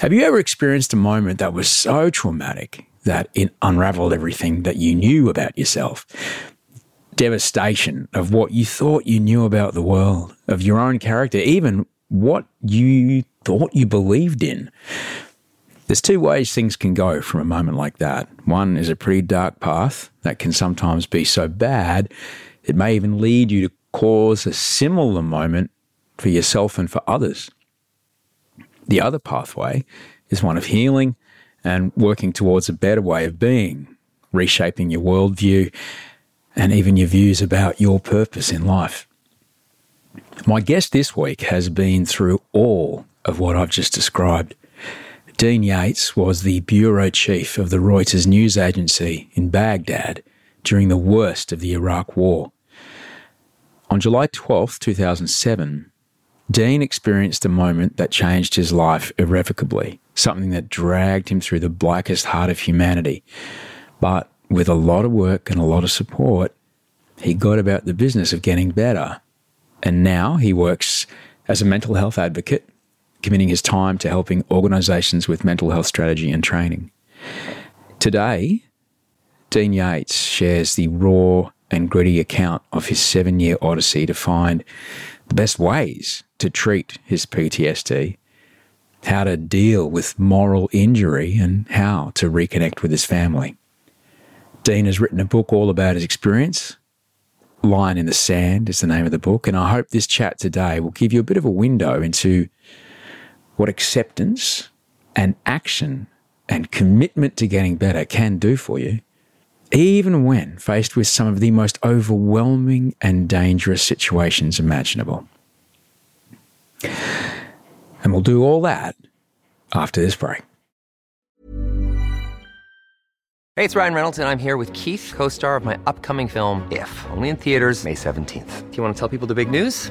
Have you ever experienced a moment that was so traumatic that it unraveled everything that you knew about yourself? Devastation of what you thought you knew about the world, of your own character, even what you thought you believed in. There's two ways things can go from a moment like that. One is a pretty dark path that can sometimes be so bad, it may even lead you to cause a similar moment for yourself and for others. The other pathway is one of healing and working towards a better way of being, reshaping your worldview and even your views about your purpose in life. My guest this week has been through all of what I've just described. Dean Yates was the bureau chief of the Reuters news agency in Baghdad during the worst of the Iraq War. On July 12, 2007, Dean experienced a moment that changed his life irrevocably, something that dragged him through the blackest heart of humanity. But with a lot of work and a lot of support, he got about the business of getting better. And now he works as a mental health advocate, committing his time to helping organisations with mental health strategy and training. Today, Dean Yates shares the raw and gritty account of his seven year odyssey to find the best ways to treat his PTSD, how to deal with moral injury, and how to reconnect with his family. Dean has written a book all about his experience. Line in the Sand is the name of the book, and I hope this chat today will give you a bit of a window into what acceptance and action and commitment to getting better can do for you, even when faced with some of the most overwhelming and dangerous situations imaginable. And we'll do all that after this break. Hey, it's Ryan Reynolds, and I'm here with Keith, co star of my upcoming film, If, only in theaters, May 17th. Do you want to tell people the big news?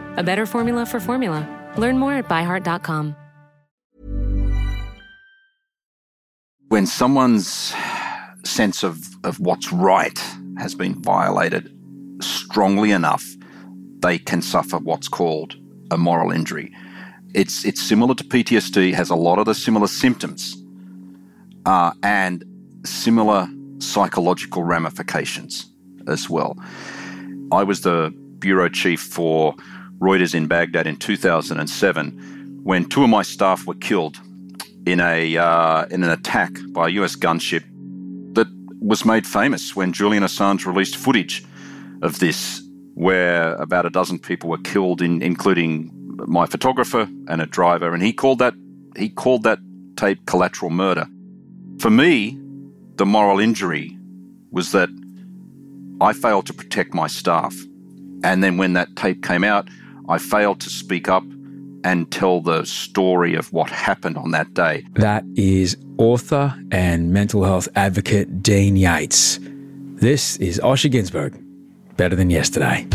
a better formula for formula. Learn more at byheart.com. when someone's sense of, of what's right has been violated strongly enough, they can suffer what's called a moral injury. It's it's similar to PTSD, has a lot of the similar symptoms, uh, and similar psychological ramifications as well. I was the bureau chief for Reuters in Baghdad in 2007 when two of my staff were killed in a uh, in an attack by a US gunship that was made famous when Julian Assange released footage of this, where about a dozen people were killed, in, including my photographer and a driver, and he called that he called that tape collateral murder. For me, the moral injury was that I failed to protect my staff, and then when that tape came out, I failed to speak up and tell the story of what happened on that day. That is author and mental health advocate Dean Yates. This is Osher Günsberg, Better Than Yesterday.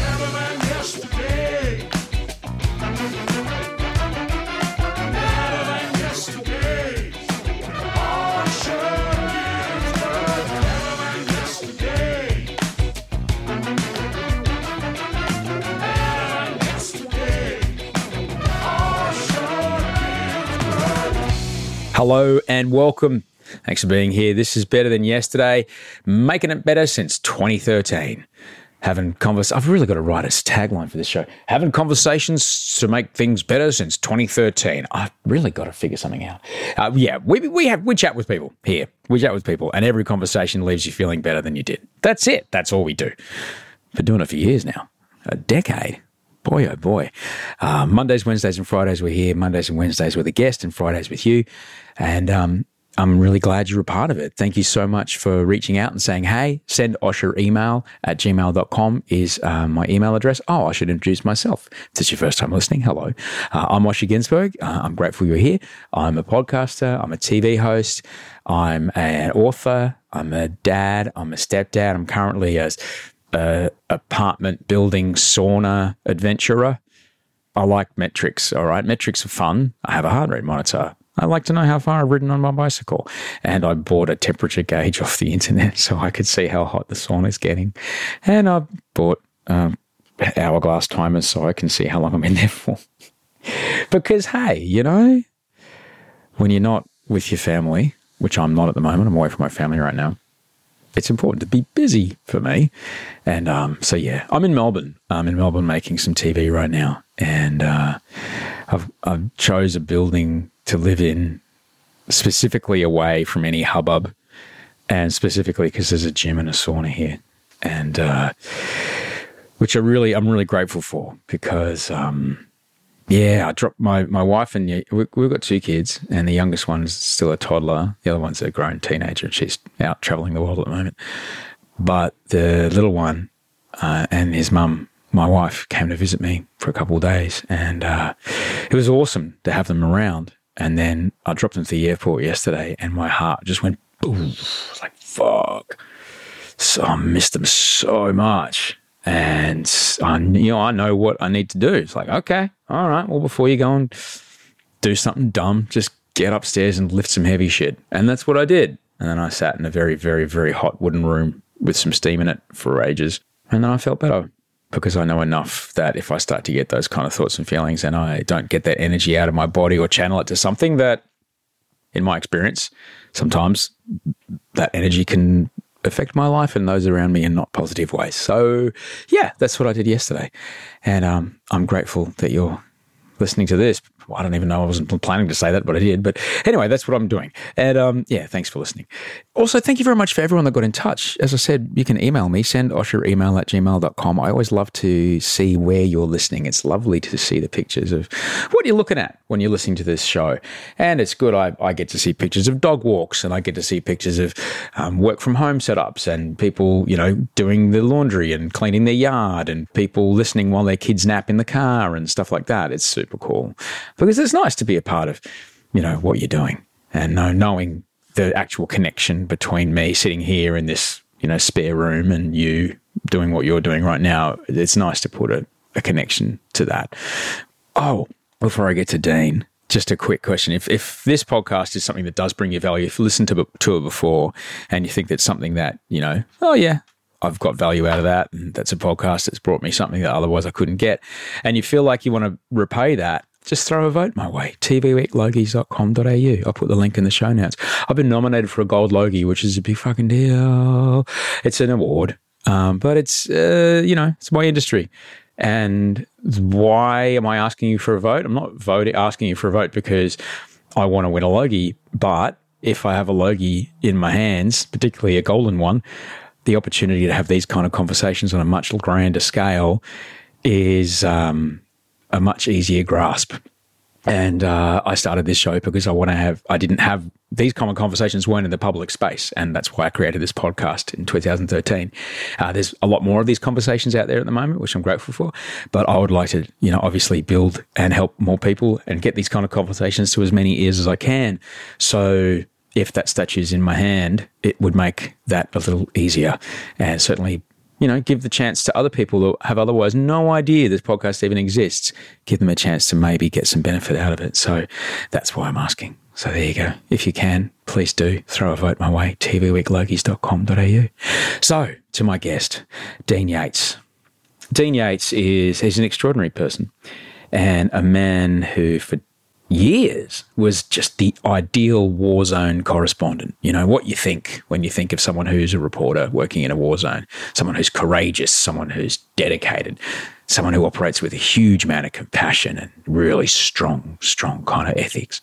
Hello and welcome. Thanks for being here. This is better than yesterday, making it better since 2013. Having convers, I've really got to write a tagline for this show. Having conversations to make things better since 2013. I've really got to figure something out. Uh, yeah, we we have we chat with people here. We chat with people, and every conversation leaves you feeling better than you did. That's it. That's all we do. Been doing it for years now, a decade. Boy, oh boy. Uh, Mondays, Wednesdays, and Fridays we're here. Mondays and Wednesdays with a guest, and Fridays with you. And um, I'm really glad you're a part of it. Thank you so much for reaching out and saying, hey, send Osher email at gmail.com is uh, my email address. Oh, I should introduce myself. If this is your first time listening, hello. Uh, I'm Osher Günsberg. Uh, I'm grateful you're here. I'm a podcaster. I'm a TV host. I'm an author. I'm a dad. I'm a stepdad. I'm currently a, a apartment building sauna adventurer. I like metrics. All right. Metrics are fun. I have a heart rate monitor. I like to know how far I've ridden on my bicycle. And I bought a temperature gauge off the internet so I could see how hot the sauna is getting. And I bought um, hourglass timers so I can see how long I'm in there for. because, hey, you know, when you're not with your family, which I'm not at the moment, I'm away from my family right now. It's important to be busy for me. And um, so, yeah, I'm in Melbourne. I'm in Melbourne making some TV right now. And uh, I've, I've chose a building to live in, specifically away from any hubbub, and specifically because there's a gym and a sauna here, and uh, which I really I'm really grateful for because. Um, yeah, I dropped my, my wife and we, we've got two kids, and the youngest one's still a toddler. The other one's a grown teenager, and she's out traveling the world at the moment. But the little one uh, and his mum my wife came to visit me for a couple of days, and uh, it was awesome to have them around. And then I dropped them to the airport yesterday, and my heart just went boom. Like, fuck. So I missed them so much. And I, you know, I know what I need to do. It's like, okay, all right. Well, before you go and do something dumb, just get upstairs and lift some heavy shit. And that's what I did. And then I sat in a very, very, very hot wooden room with some steam in it for ages. And then I felt better because I know enough that if I start to get those kind of thoughts and feelings and I don't get that energy out of my body or channel it to something that, in my experience, sometimes that energy can affect my life and those around me in not positive ways. So, yeah, that's what I did yesterday. And um, I'm grateful that you're listening to this. I don't even know. I wasn't planning to say that, but I did. But anyway, that's what I'm doing. And um, yeah, thanks for listening. Also, thank you very much for everyone that got in touch. As I said, you can email me, send Osher email at gmail.com. I always love to see where you're listening. It's lovely to see the pictures of what you're looking at when you're listening to this show. And it's good. I, I get to see pictures of dog walks and I get to see pictures of um, work from home setups and people, you know, doing the laundry and cleaning their yard and people listening while their kids nap in the car and stuff like that. It's super cool because it's nice to be a part of, you know, what you're doing and knowing the actual connection between me sitting here in this, you know, spare room and you doing what you're doing right now. It's nice to put a, a connection to that. Oh, before I get to Dean, just a quick question. If, if this podcast is something that does bring you value, if you listened to, to it before and you think that's something that, you know, oh yeah, I've got value out of that. And that's a podcast that's brought me something that otherwise I couldn't get. And you feel like you want to repay that, just throw a vote my way. tvweeklogies.com.au. I'll put the link in the show notes. I've been nominated for a gold Logie, which is a big fucking deal. It's an award, um, but it's, uh, you know, it's my industry. And why am I asking you for a vote? I'm not voting, asking you for a vote because I want to win a Logie, but if I have a Logie in my hands, particularly a golden one, the opportunity to have these kind of conversations on a much grander scale is um, a much easier grasp. And uh, I started this show because I want to have, I didn't have, these common conversations weren't in the public space. And that's why I created this podcast in 2013. Uh, there's a lot more of these conversations out there at the moment, which I'm grateful for. But I would like to, you know, obviously build and help more people and get these kind of conversations to as many ears as I can. So if that statue is in my hand, it would make that a little easier and certainly you know, give the chance to other people who have otherwise no idea this podcast even exists, give them a chance to maybe get some benefit out of it. So that's why I'm asking. So there you go. If you can, please do throw a vote my way, tvweeklogies.com.au. So to my guest, Dean Yates. Dean Yates is, he's an extraordinary person and a man who for years was just the ideal war zone correspondent. You know, what you think when you think of someone who's a reporter working in a war zone, someone who's courageous, someone who's dedicated, someone who operates with a huge amount of compassion and really strong, strong kind of ethics.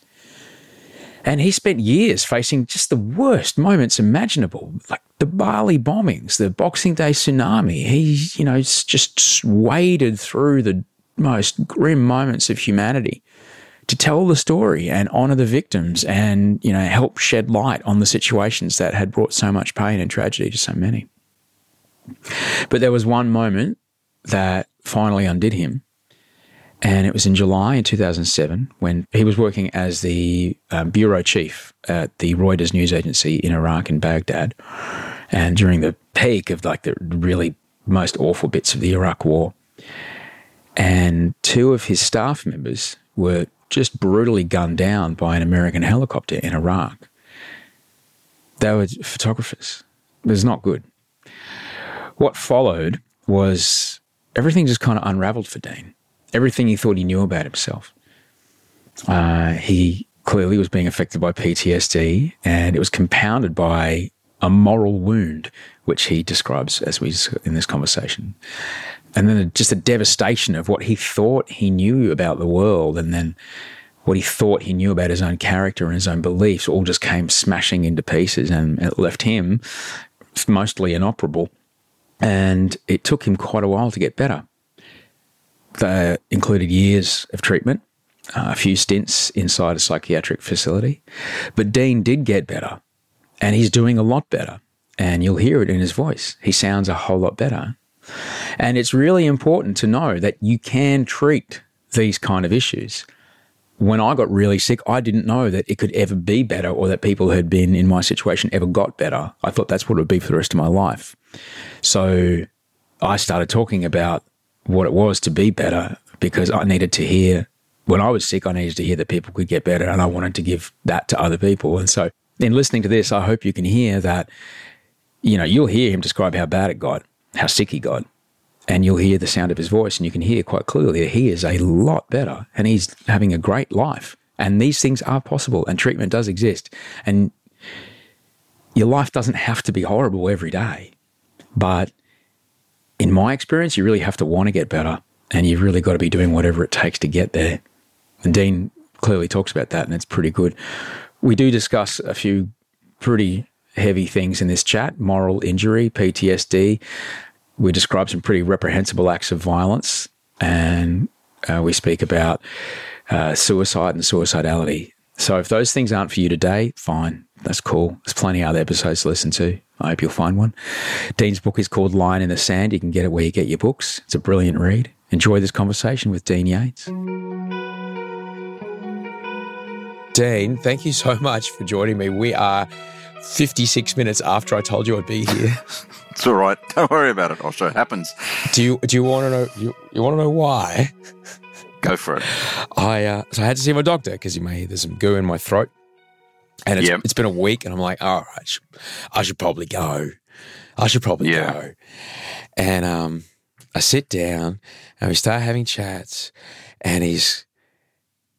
And he spent years facing just the worst moments imaginable, like the Bali bombings, the Boxing Day tsunami. He, you know, just waded through the most grim moments of humanity to tell the story and honor the victims and, you know, help shed light on the situations that had brought so much pain and tragedy to so many. But there was one moment that finally undid him. And it was in July in 2007 when he was working as the um, bureau chief at the Reuters news agency in Iraq in Baghdad. And during the peak of like the really most awful bits of the Iraq war. And two of his staff members were just brutally gunned down by an American helicopter in Iraq. They were photographers. It was not good. What followed was everything just kind of unraveled for Dean. Everything he thought he knew about himself. Uh, he clearly was being affected by PTSD, and it was compounded by a moral wound, which he describes as we in this conversation and then just the devastation of what he thought he knew about the world and then what he thought he knew about his own character and his own beliefs all just came smashing into pieces and it left him mostly inoperable. And it took him quite a while to get better. That included years of treatment, uh, a few stints inside a psychiatric facility. But Dean did get better and he's doing a lot better. And you'll hear it in his voice. He sounds a whole lot better. And it's really important to know that you can treat these kind of issues. When I got really sick, I didn't know that it could ever be better or that people who had been in my situation ever got better. I thought that's what it would be for the rest of my life. So I started talking about what it was to be better because I needed to hear when I was sick, I needed to hear that people could get better and I wanted to give that to other people. And so in listening to this, I hope you can hear that, you know, you'll hear him describe how bad it got how sick he got. And you'll hear the sound of his voice, and you can hear quite clearly that he is a lot better and he's having a great life. And these things are possible, and treatment does exist. And your life doesn't have to be horrible every day. But in my experience, you really have to want to get better, and you've really got to be doing whatever it takes to get there. And Dean clearly talks about that, and it's pretty good. We do discuss a few pretty heavy things in this chat moral injury, PTSD. We describe some pretty reprehensible acts of violence, and uh, we speak about uh, suicide and suicidality. So, if those things aren't for you today, fine. That's cool. There's plenty of other episodes to listen to. I hope you'll find one. Dean's book is called Line in the Sand. You can get it where you get your books. It's a brilliant read. Enjoy this conversation with Dean Yates. Dean, thank you so much for joining me. We are 56 minutes after I told you I'd be here. it's all right. Don't worry about it. I'm sure it happens. Do you do you want to know you, you want to know why? Go for it. I uh, so I had to see my doctor because you may there's some goo in my throat, and it's, yep. it's been a week, and I'm like, all right, I should, I should probably go. I should probably yeah. go. And um, I sit down and we start having chats, and he's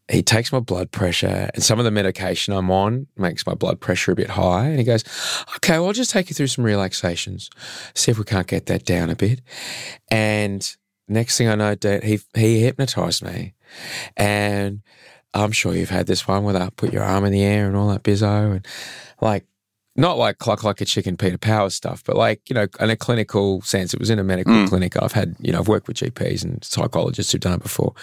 he takes my blood pressure and some of the medication I'm on makes my blood pressure a bit high. And he goes, okay, well, I'll just take you through some relaxations, see if we can't get that down a bit. And next thing I know, he, he hypnotized me. And I'm sure you've had this one where they put your arm in the air and all that bizzo. And like, not like cluck like a chicken Peter Power stuff, but like, you know, in a clinical sense, it was in a medical mm. clinic. I've had, you know, I've worked with GPs and psychologists who've done it before.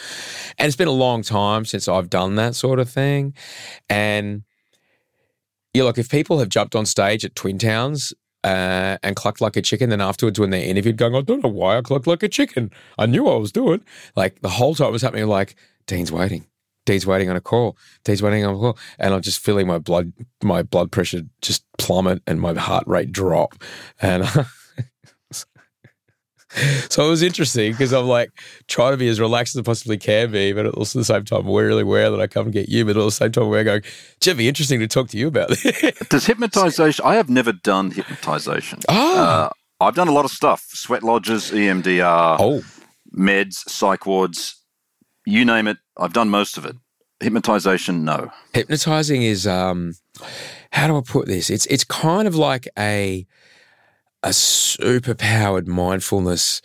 And it's been a long time since I've done that sort of thing. And yeah, look, if people have jumped on stage at Twin Towns uh, and clucked like a chicken, then afterwards when they're interviewed going, I don't know why I clucked like a chicken. I knew I was doing. Like the whole time it was happening like, Dean's waiting. Dee's waiting on a call. Dee's waiting on a call, and I'm just feeling my blood, my blood pressure just plummet and my heart rate drop, and. so it was interesting because I'm like trying to be as relaxed as I possibly can be, but also at the same time, we're really aware that I come and get you, but at the same time, we're going, be interesting to talk to you about this. Does hypnotization, I have never done hypnotization. Oh. Uh, I've done a lot of stuff sweat lodges, EMDR, oh. meds, psych wards, you name it, I've done most of it. hypnotization, no. Hypnotizing is um, how do I put this? It's it's kind of like a a super powered mindfulness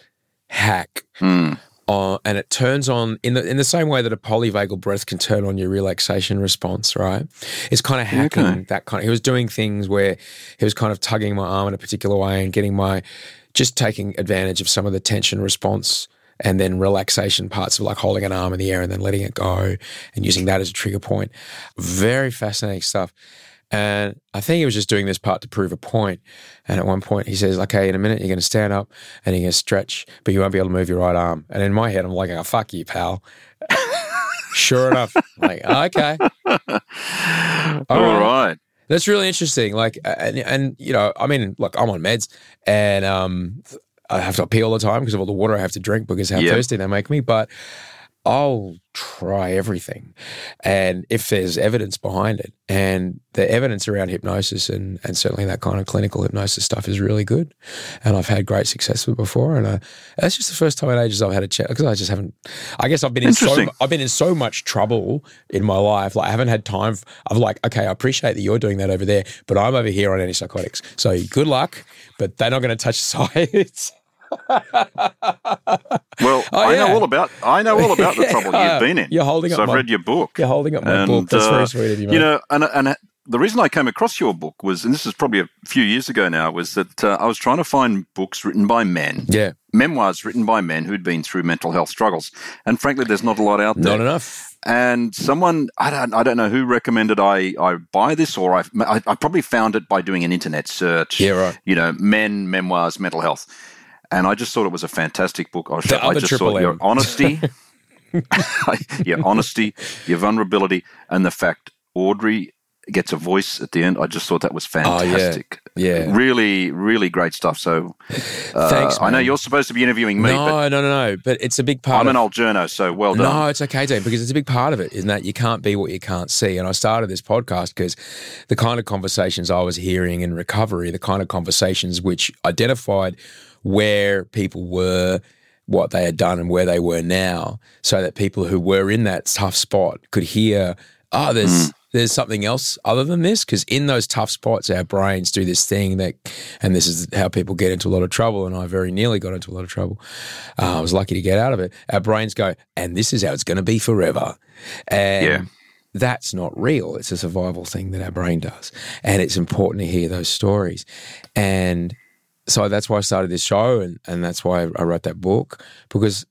hack. Mm. Uh, and it turns on in the in the same way that a polyvagal breath can turn on your relaxation response, right? It's kind of hacking Okay. that kind. Of, he was doing things where he was kind of tugging my arm in a particular way and getting my just taking advantage of some of the tension response and then relaxation parts of like holding an arm in the air and then letting it go and using that as a trigger point. Very fascinating stuff. And I think he was just doing this part to prove a point. And at one point, he says, "Okay, in a minute, you're going to stand up and you're going to stretch, but you won't be able to move your right arm." And in my head, I'm like, "Oh, fuck you, pal." sure enough, I'm like, okay, All right. that's really interesting. Like, and, and you know, I mean, look, I'm on meds, and um, I have to pee all the time because of all the water I have to drink because how Yeah. thirsty they make me. But I'll try everything, and if there's evidence behind it, and the evidence around hypnosis and and certainly that kind of clinical hypnosis stuff is really good, and I've had great success with it before, and uh, that's just the first time in ages I've had a chat because I just haven't. I guess I've been in so I've been in so much trouble in my life. Like I haven't had time. I've like, okay, I appreciate that you're doing that over there, but I'm over here on antipsychotics. So good luck, but they're not going to touch sides. Well, Oh, I know all about I know all about the trouble you've been in. You're holding up I've my- read your book. You're holding up my And, book. That's uh, very sweet of you, mate. You know, and and the reason I came across your book was, and this is probably a few years ago now, was that uh, I was trying to find books written by men, yeah, memoirs written by men who'd been through mental health struggles, and frankly, there's not a lot out there. not enough. And someone I don't I don't know who recommended I I buy this, or I I, I probably found it by doing an internet search. Yeah, right. You know, men memoirs, mental health, and I just thought it was a fantastic book. I, was, The I other just triple thought your honesty, your honesty, your vulnerability, and the fact Audrey gets a voice at the end. I just thought that was Oh, yeah. fantastic. Yeah. really, really great stuff. So, uh, Thanks, I know you're supposed to be interviewing me, no, but no, no, no. But it's a big part. I'm of, an old journo, so well done. No, it's okay, Dean, because it's a big part of it, isn't that you can't be what you can't see. And I started this podcast because the kind of conversations I was hearing in recovery, the kind of conversations which identified where people were, what they had done, and where they were now, so that people who were in that tough spot could hear, oh, there's. There's something else other than this because in those tough spots, our brains do this thing that, and this is how people get into a lot of trouble. And I very nearly got into a lot of trouble. Uh, I was lucky to get out of it. Our brains go, and this is how it's going to be forever. And Yeah. that's not real. It's a survival thing that our brain does. And it's important to hear those stories. And so that's why I started this show and, and that's why I wrote that book because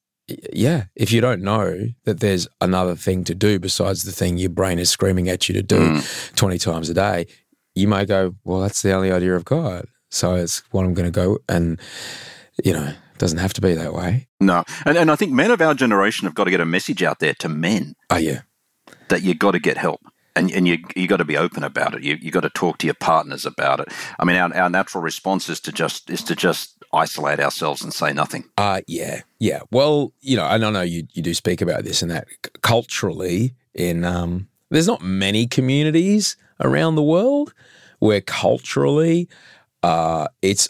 yeah, if you don't know that there's another thing to do besides the thing your brain is screaming at you to do mm. 20 times a day, you may go, well, that's the only idea I've got. So it's what I'm going to go. And, you know, it doesn't have to be that way. No, and and I think men of our generation have got to get a message out there to men Oh, yeah. that you've got to get help. And, and you you got to be open about it. You you got to talk to your partners about it. I mean, our, our natural response is to just is to just isolate ourselves and say nothing. Uh, yeah, yeah. Well, you know, and I know you, you do speak about this and that culturally in, um, there's not many communities around the world where culturally, uh, it's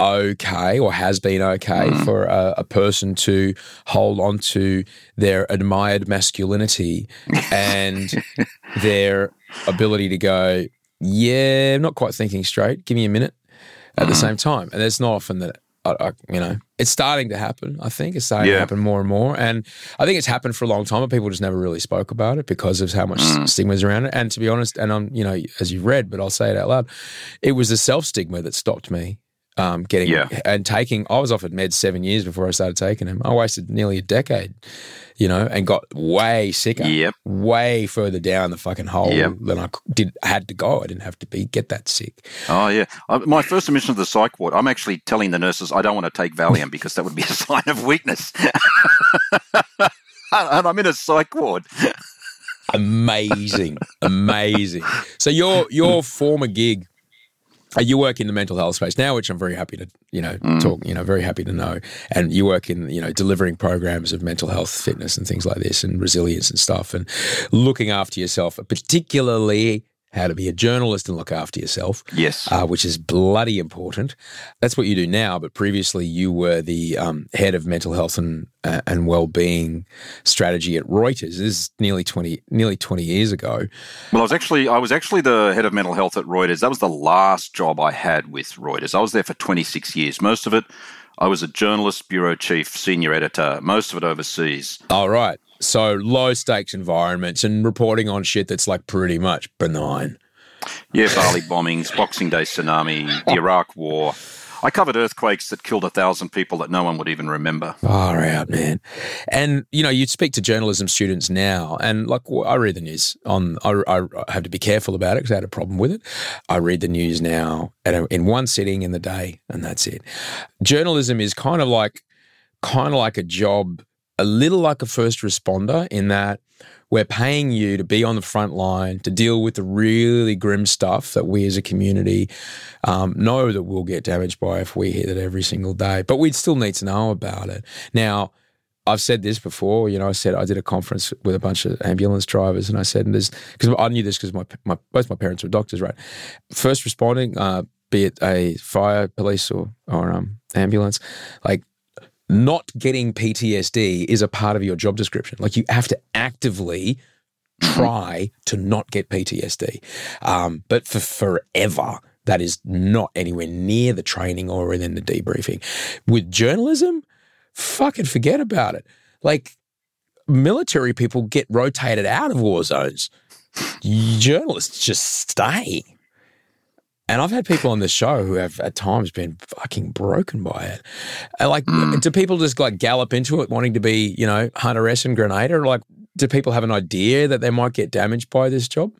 okay or has been okay mm. for a, a person to hold on to their admired masculinity and their ability to go, yeah, I'm not quite thinking straight. Give me a minute at the mm. same time. And it's not often that, I, I, you know, it's starting to happen. I think it's starting to happen more and more. And I think it's happened for a long time, but people just never really spoke about it because of how much mm. stigma's around it. And to be honest, and I'm, you know, as you've read, but I'll say it out loud, it was the self stigma that stopped me. Um, getting Yeah. and taking, I was offered meds seven years before I started taking them. I wasted nearly a decade, you know, and got way sicker, Yep. way further down the fucking hole Yep. than I did had to go. I didn't have to be get that sick. Oh yeah, uh, my first admission to the psych ward. I'm actually telling the nurses I don't want to take Valium because that would be a sign of weakness. and I'm in a psych ward. amazing, amazing. So your your former gig, Uh, you work in the mental health space now, which I'm very happy to you know mm. talk. You know, very happy to know. And you work in you know delivering programs of mental health, fitness, and things like this, and resilience and stuff, and looking after yourself, particularly how to be a journalist and look after yourself. Yes. Uh, which is bloody important. That's what you do now, but previously you were the um, head of mental health and uh, and well-being strategy at Reuters. This is nearly 20 nearly 20 years ago. Well, I was actually I was actually the head of mental health at Reuters. That was the last job I had with Reuters. I was there for 26 years. Most of it I was a journalist, bureau chief, senior editor, most of it overseas. All right. So low stakes environments and reporting on shit that's like pretty much benign. Yeah, Bali bombings, Boxing Day tsunami, the Iraq War. I covered earthquakes that killed a thousand people that no one would even remember. Far out, man. And you know, you speak to journalism students now, and like I read the news on. I, I have to be careful about it because I had a problem with it. I read the news now a, in one sitting in the day, and that's it. Journalism is kind of like, kind of like a job, a little like a first responder in that we're paying you to be on the front line to deal with the really grim stuff that we as a community um, know that we'll get damaged by if we hit it every single day. But we'd still need to know about it. Now, I've said this before. You know, I said I did a conference with a bunch of ambulance drivers, and I said, and there's because I knew this because my, my both my parents were doctors, right? First responding, uh, be it a fire, police, or or um, ambulance, like not getting PTSD is a part of your job description. Like you have to actively try to not get PTSD. Um, but for forever, that is not anywhere near the training or within the debriefing. With journalism, fucking forget about it. Like military people get rotated out of war zones. Journalists just stay. And I've had people on the show who have at times been fucking broken by it. Like, mm. do people just like gallop into it wanting to be, you know, Hunter S and Grenadier? Like, do people have an idea that they might get damaged by this job?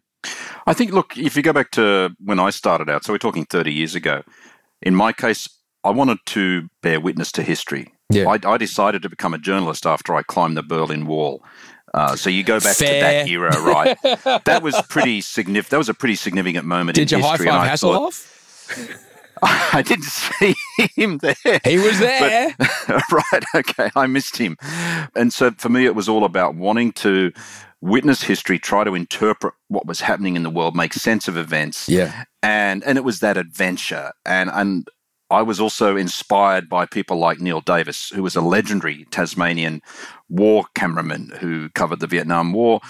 I think, look, if you go back to when I started out, so we're talking 30 years ago, in my case, I wanted to bear witness to history. Yeah. I, I decided to become a journalist after I climbed the Berlin Wall. Uh, so you go back Fair. to that era, right? that was pretty significant. That was a pretty significant moment Did in you history. high five Hasselhoff? I didn't see him there. He was there. But, right. Okay. I missed him. And so for me, it was all about wanting to witness history, try to interpret what was happening in the world, make sense of events. Yeah. And and it was that adventure. And and I was also inspired by people like Neil Davis, who was a legendary Tasmanian war cameraman who covered the Vietnam War.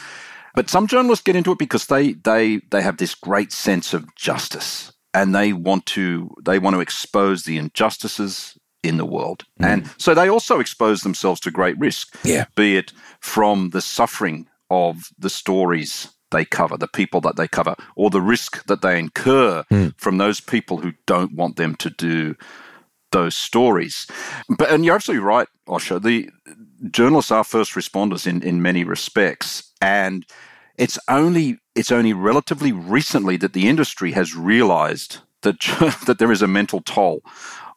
But some journalists get into it because they they they have this great sense of justice and they want to they want to expose the injustices in the world. Mm. And so they also expose themselves to great risk. Yeah. Be it from the suffering of the stories they cover, the people that they cover, or the risk that they incur mm. from those people who don't want them to do those stories. But and you're absolutely right, Osher. The journalists are first responders in, in many respects. And it's only it's only relatively recently that the industry has realized that that there is a mental toll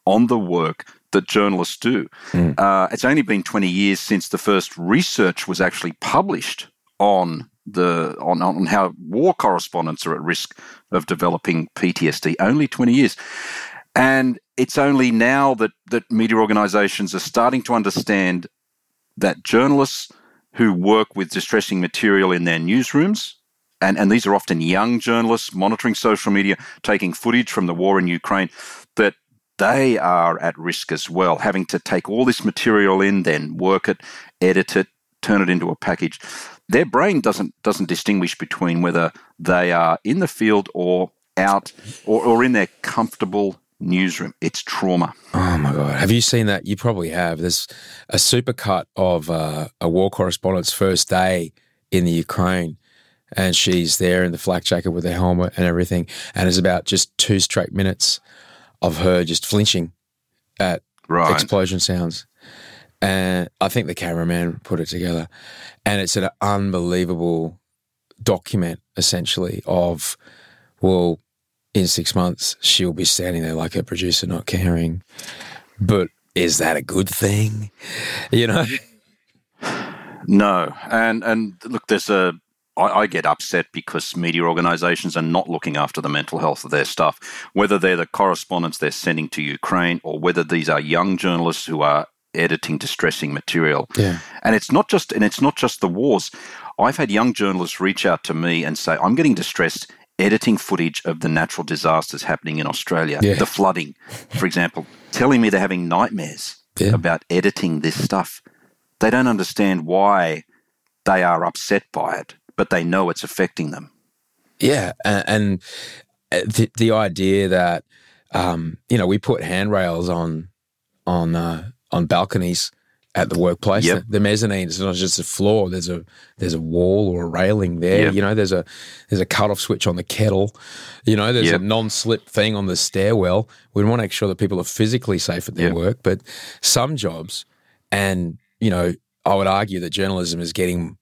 on the work that journalists do. Mm. Uh, it's only been 20 years since the first research was actually published on the on, on how war correspondents are at risk of developing PTSD. Only 20 years. And it's only now that, that media organizations are starting to understand that journalists who work with distressing material in their newsrooms, and, and these are often young journalists monitoring social media, taking footage from the war in Ukraine, that they are at risk as well, having to take all this material in, then work it, edit it, turn it into a package. Their brain doesn't doesn't distinguish between whether they are in the field or out or, or in their comfortable newsroom. It's trauma. Oh my god! Have you seen that? You probably have. There's a supercut of uh, a war correspondent's first day in the Ukraine, and she's there in the flak jacket with her helmet and everything, and it's about just two straight minutes of her just flinching at right. explosion sounds. And I think the cameraman put it together, and it's an unbelievable document essentially of well in six months, she'll be standing there like a producer, not caring. But is that a good thing? You know? No. And and look, there's a I, I get upset because media organizations are not looking after the mental health of their staff, whether they're the correspondents they're sending to Ukraine or whether these are young journalists who are editing distressing material. Yeah. And it's not just and it's not just the wars. I've had young journalists reach out to me and say, I'm getting distressed editing footage of the natural disasters happening in Australia, Yeah. the flooding, for example, telling me they're having nightmares Yeah. about editing this stuff. They don't understand why they are upset by it, but they know it's affecting them. Yeah, and, and uh, the the idea that um, you know we put handrails on on uh, on balconies at the workplace. Yep. The, the mezzanine is not just a floor. There's a there's a wall or a railing there. Yep. You know, there's a there's a cutoff switch on the kettle. You know, there's Yep. a non-slip thing on the stairwell. We want to make sure that people are physically safe at their work. But some jobs, and you know, I would argue that journalism is getting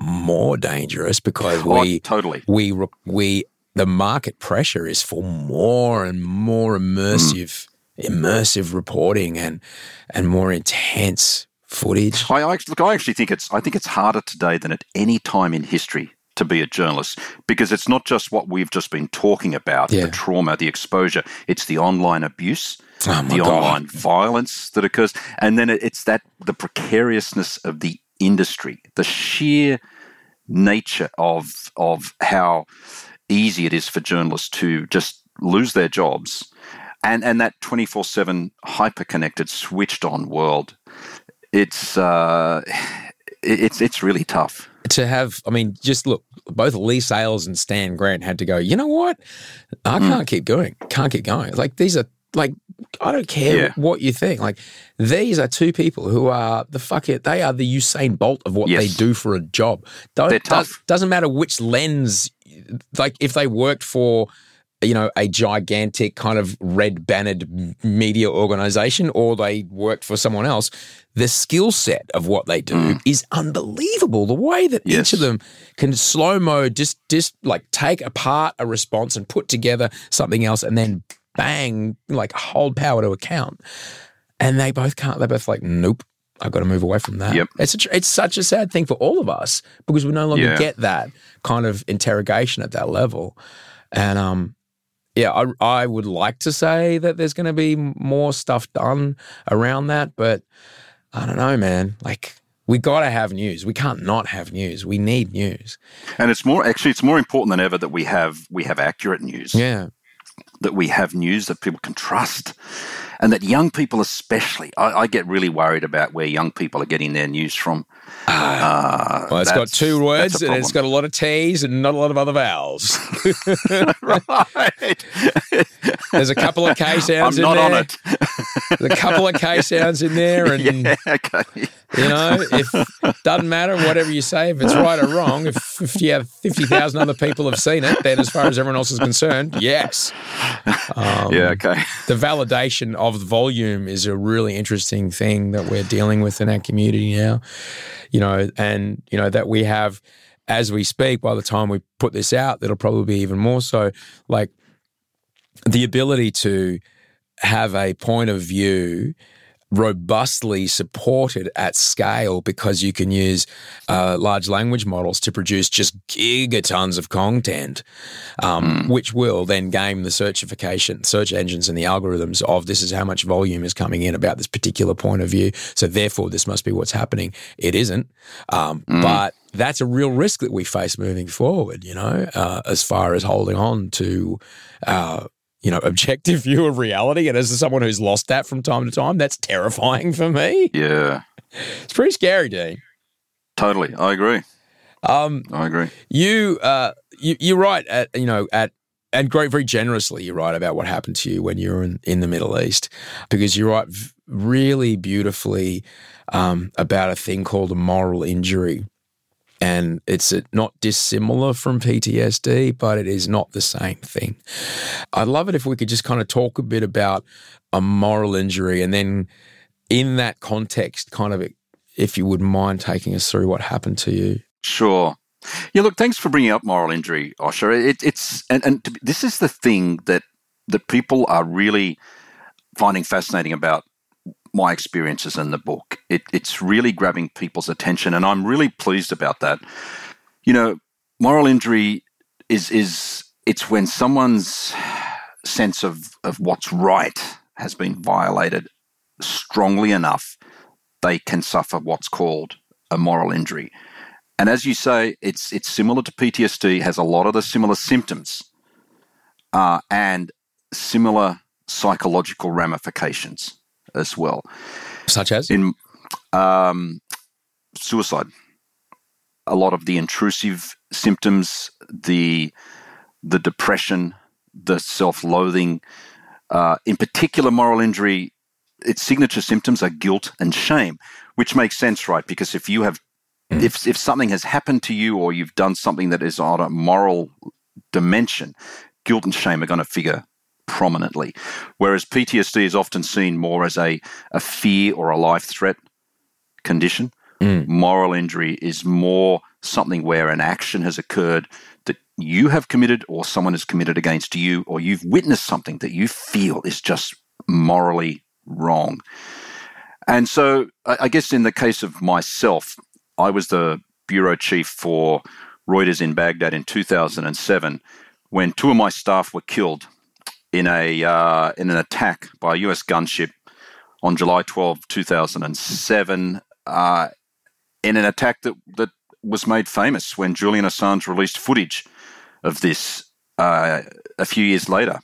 more dangerous because Oh, we totally. we we the market pressure is for more and more mm. immersive immersive reporting and and more intense footage. I, I actually, look, I actually think it's I think it's harder today than at any time in history to be a journalist because it's not just what we've just been talking about Yeah. the trauma, the exposure. It's the online abuse, Oh, the God. online violence that occurs, and then it's that the precariousness of the industry, the sheer nature of of how easy it is for journalists to just lose their jobs and and that 24/7 hyper connected switched on world it's uh it's it's really tough To have, I mean, just look, both Leigh Sales and Stan Grant had to go. You know what? I can't keep going. Can't keep going. Like these are like I don't care Yeah. what you think. Like these are two people who are the fuck it. They are the Usain Bolt of what Yes. they do for a job. Don't They're does, tough. doesn't matter which lens. Like if they worked for you know a gigantic kind of red bannered media organization or they worked for someone else the skill set of what they do is unbelievable the way that each Mm. Of them can slow mo just just like take apart a response and put together something else and then bang like hold power to account and they both can't they're both like nope I've got to move away from that. Yep. It's a, tr- it's such a sad thing for all of us because we no longer Yeah. get that kind of interrogation at that level. And um, yeah, I I would like to say that there's going to be more stuff done around that, but I don't know, man. Like we got to have news. We can't not have news. We need news. and it's more actually it's more important than ever that we have we have accurate news Yeah. that we have news that people can trust and that young people especially I, I get really worried about where young people are getting their news from uh, Well, it's got two words and it's got a lot of T's and not a lot of other vowels. right There's a couple of K I'm sounds in not there. on it There's a couple of K sounds in there, and yeah okay You know, if doesn't matter whatever you say, if it's right or wrong, if, if you have fifty thousand other people have seen it, then as far as everyone else is concerned, yes. Um, yeah okay The validation of the volume is a really interesting thing that we're dealing with in our community now. You know, and you know that we have as we speak. By the time we put this out, that'll probably be even more so. Like the ability to have a point of view robustly supported at scale because you can use uh, large language models to produce just gigatons of content, um, which will then game the searchification, search engines and the algorithms of this is how much volume is coming in about this particular point of view. So therefore, this must be what's happening. It isn't, um, but that's a real risk that we face moving forward. You know, uh, as far as holding on to. Uh, you know, objective view of reality. And as someone who's lost that from time to time, that's terrifying for me. yeah It's pretty scary, Dean. totally I agree Um, I agree you, uh, you, you're right at, you know, at, and great, very generously, you're right about what happened to you when you were in, in the Middle East, because you write v- really beautifully um, about a thing called a moral injury. And it's not dissimilar from PTSD, but it is not the same thing. I'd love it if we could just kind of talk a bit about a moral injury and then in that context, kind of, if you wouldn't mind taking us through what happened to you. Sure. Yeah, look, thanks for bringing up moral injury, Osher. It, it's and, and this is the thing that that people are really finding fascinating about my experiences in the book. It, it's really grabbing people's attention, and I'm really pleased about that. You know, moral injury is is it's when someone's sense of of what's right has been violated strongly enough, they can suffer what's called a moral injury And as you say, it's it's similar to PTSD, has a lot of the similar symptoms, uh, and similar psychological ramifications as well. Such as in um, suicide. A lot of the intrusive symptoms, the the depression, the self-loathing, uh, in particular, moral injury. Its signature symptoms are guilt and shame, which makes sense, right? Because if you have, mm. if if something has happened to you or you've done something that is on a moral dimension, guilt and shame are going to figure prominently. Whereas PTSD is often seen more as a, a fear or a life threat condition. Mm. Moral injury is more something where an action has occurred that you have committed or someone has committed against you, or you've witnessed something that you feel is just morally wrong. And so, I guess in the case of myself, I was the bureau chief for Reuters in Baghdad in 2007 when two of my staff were killed in a uh, in an attack by a U.S. gunship on July 12, 2007, uh, in an attack that that was made famous when Julian Assange released footage of this uh, a few years later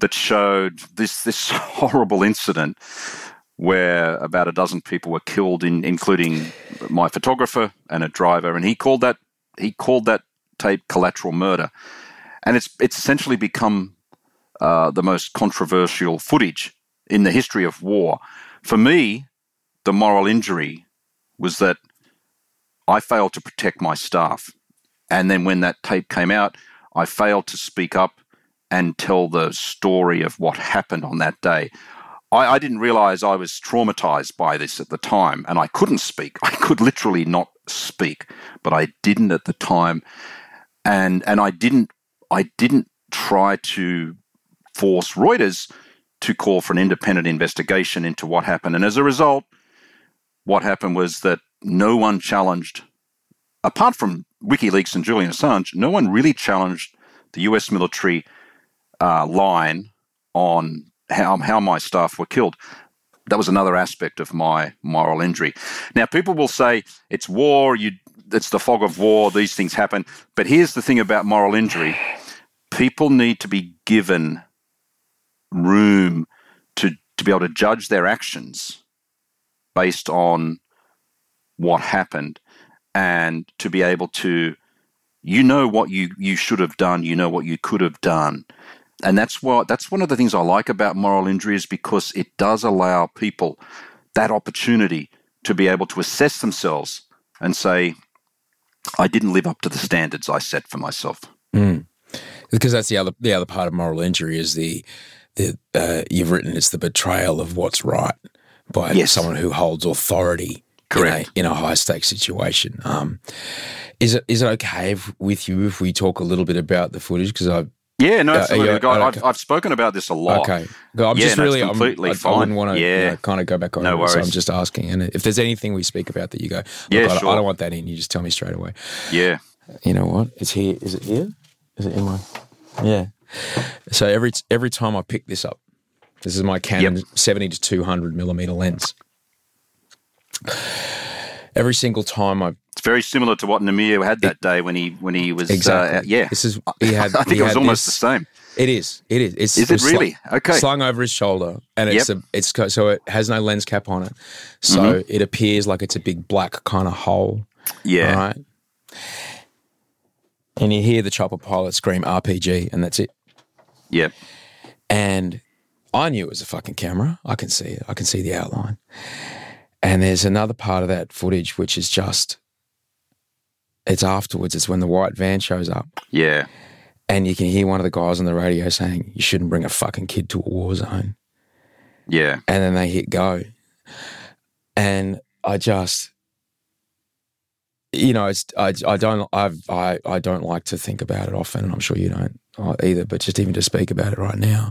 that showed this this horrible incident where about a dozen people were killed, in, including my photographer and a driver, and he called that he called that tape collateral murder, and it's it's essentially become uh, the most controversial footage in the history of war. For me, the moral injury was that I failed to protect my staff. And then when that tape came out, I failed to speak up and tell the story of what happened on that day. I, I, didn't realize I was traumatized by this at the time, and I couldn't speak. I could literally not speak, but I didn't at the time, and and I didn't I didn't try to force Reuters to call for an independent investigation into what happened. And as a result, what happened was that no one challenged, apart from WikiLeaks and Julian Assange, no one really challenged the US military uh, line on how, how my staff were killed. That was another aspect of my moral injury. Now, people will say it's war, you, it's the fog of war, these things happen. But here's the thing about moral injury people need to be given room to, to be able to judge their actions based on what happened and to be able to you know what you you should have done you know what you could have done and that's what that's one of the things I like about moral injury is because it does allow people that opportunity to be able to assess themselves and say I didn't live up to the standards I set for myself. Mm. Because that's the other the other part of moral injury is the the uh, you've written it's the betrayal of what's right by yes. someone who holds authority Correct. In a, a high stakes situation. Um, is it is it okay if, with you if we talk a little bit about the footage? Because I yeah, no, absolutely. Uh, I've, I've spoken about this a lot. Okay, I'm yeah, just really I'm, completely I, fine. I wouldn't want to yeah. you know, kind of go back on. No it, worries. So I'm just asking, and if there's anything we speak about that you go, yeah, I, sure. I don't want that in. You just tell me straight away. Yeah. You know what? It's here. Is it here? Is it in my? Yeah. So every every time I pick this up, this is my Canon Yep. 70 to 200 millimeter lens. Every single time I It's very similar to what Namir had that day when he when he was exactly uh, yeah. this is he had I think it was almost this- the same. It is. It is. It's Is it really? Okay. Slung over his shoulder, and it's Yep. a, it's so it has no lens cap on it, so Mm-hmm. it appears like it's a big black kind of hole. Yeah. Right. And you hear the chopper pilot scream RPG, and that's it. Yeah. And I knew it was a fucking camera. I can see it. I can see the outline. And there's another part of that footage which is just. It's afterwards. It's when the white van shows up. Yeah. and you can hear one of the guys on the radio saying, "You shouldn't bring a fucking kid to a war zone." Yeah. And then they hit go, and I just, you know, it's I, I don't I've, I I don't like to think about it often, and I'm sure you don't Oh, either. But just even to speak about it right now,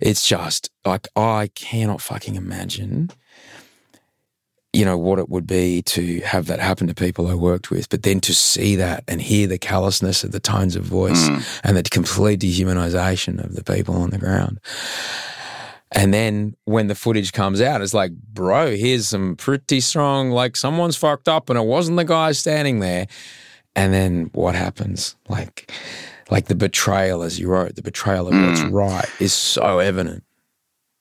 it's just like I cannot fucking imagine. You know what it would be to have that happen to people I worked with, but then to see that and hear the callousness of the tones of voice mm. and the complete dehumanization of the people on the ground. And then when the footage comes out, it's like, bro, here's some pretty strong, like someone's fucked up and it wasn't the guy standing there. And then what happens? Like, like the betrayal, as you wrote, the betrayal of mm. what's right is so evident.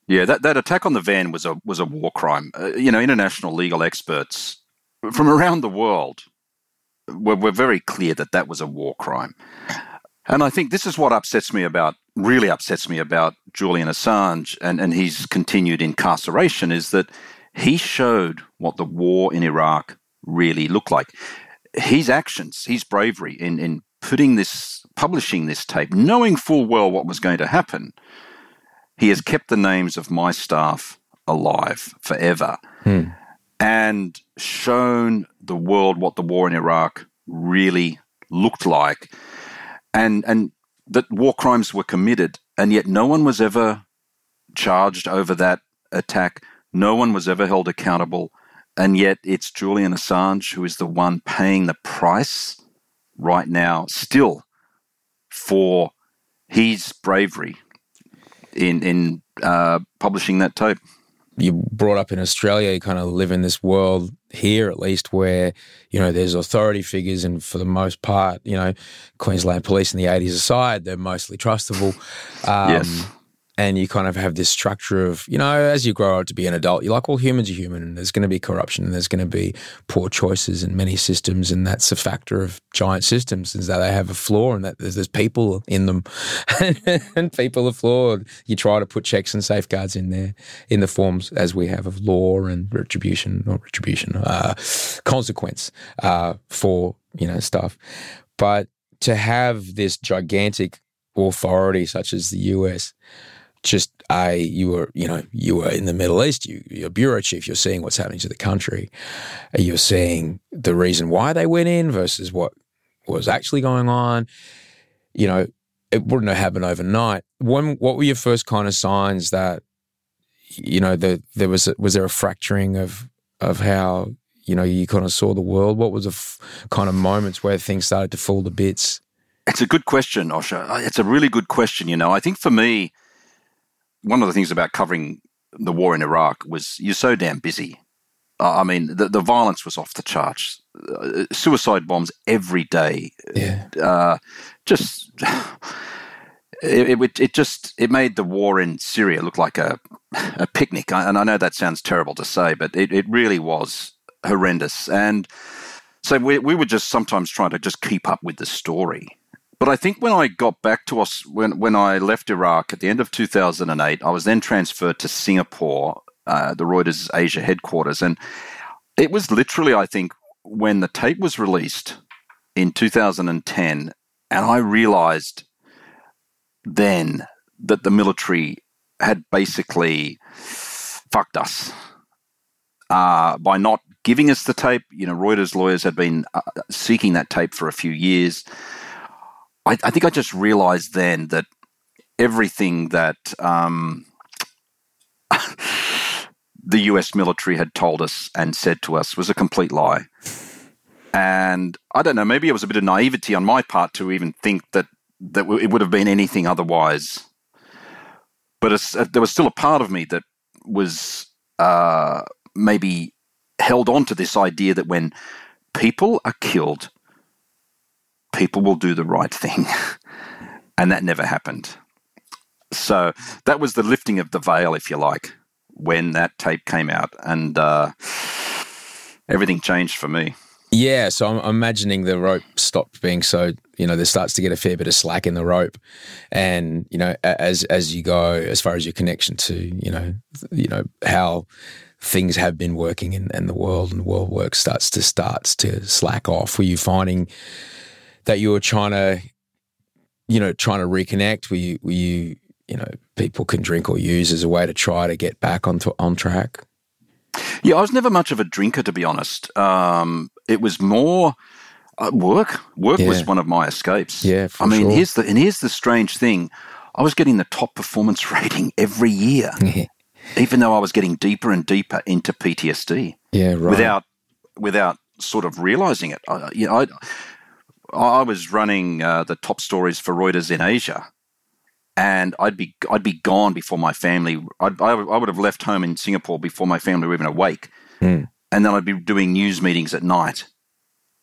Yeah, that, that attack on the van was a was a war crime. Uh, you know, international legal experts from around the world were, were very clear that that was a war crime. And I think this is what upsets me about, really upsets me about Julian Assange and, and his continued incarceration is that he showed what the war in Iraq really looked like. His actions, his bravery in, in putting this, publishing this tape, knowing full well what was going to happen, he has kept the names of my staff alive forever hmm. and shown the world what the war in Iraq really looked like. And and that war crimes were committed and yet no one was ever charged over that attack. No one was ever held accountable. And yet it's Julian Assange who is the one paying the price right now still for his bravery in in uh, publishing that tape. You brought up in Australia, you kind of live in this world here, at least, where you know there's authority figures, and for the most part, you know, Queensland Police in the '80s aside, they're mostly trustable. Um, yes and you kind of have this structure of you know as you grow up to be an adult you're like well humans are human and there's going to be corruption and there's going to be poor choices in many systems and that's a factor of giant systems is that they have a flaw and that there's, there's people in them and people are flawed. You try to put checks and safeguards in there in the forms as we have of law and retribution not retribution uh, consequence uh, for you know stuff. But to have this gigantic authority such as the US just a you were you know you were in the Middle East. You, you're bureau chief. You're seeing what's happening to the country. You're seeing the reason why they went in versus what was actually going on. You know, it wouldn't have happened overnight. When what were your first kind of signs that you know the, there was was there a fracturing of of how you know you kind of saw the world? What was the f- kind of moments where things started to fall to bits? It's a good question, Osher. Uh, it's a really good question. You know, I think for me one of the things about covering the war in Iraq was you're so damn busy. Uh, I mean, the, the violence was off the charts. Uh, suicide bombs every day. Yeah. Uh, just it, it, it just it made the war in Syria look like a a picnic. And I know that sounds terrible to say, but it, it really was horrendous. And so we we were just sometimes trying to just keep up with the story. But I think when I got back to us, when, when I left Iraq at the end of 2008, I was then transferred to Singapore, uh, the Reuters Asia headquarters. And it was literally, I think, when the tape was released in 2010, and I realized then that the military had basically fucked us uh, by not giving us the tape. You know, Reuters lawyers had been uh, seeking that tape for a few years. I, I think I just realized then that everything that um, the US military had told us and said to us was a complete lie. And I don't know, maybe it was a bit of naivety on my part to even think that, that it would have been anything otherwise. But uh, there was still a part of me that was uh, maybe held on to this idea that when people are killed people will do the right thing. and that never happened. So that was the lifting of the veil, if you like, when that tape came out. And uh, everything changed for me. Yeah, so I'm imagining the rope stopped being so you know there starts to get a fair bit of slack in the rope, and you know as as you go as far as your connection to you know you know how things have been working in, in the world and the world work starts to starts to slack off. Were you finding that you were trying to, you know, trying to reconnect? Were you, were you, you know, people can drink or use as a way to try to get back onto on track? Yeah, I was never much of a drinker, to be honest. Um, it was more uh, work. Work yeah. was one of my escapes. Yeah, I mean, sure. here's the and here's the strange thing: I was getting the top performance rating every year, even though I was getting deeper and deeper into PTSD. Yeah, right. Without without sort of realizing it. I, you know, I, I was running uh, the top stories for Reuters in Asia, and I'd be I'd be gone before my family. I'd, I would have left home in Singapore before my family were even awake, Mm. and then I'd be doing news meetings at night,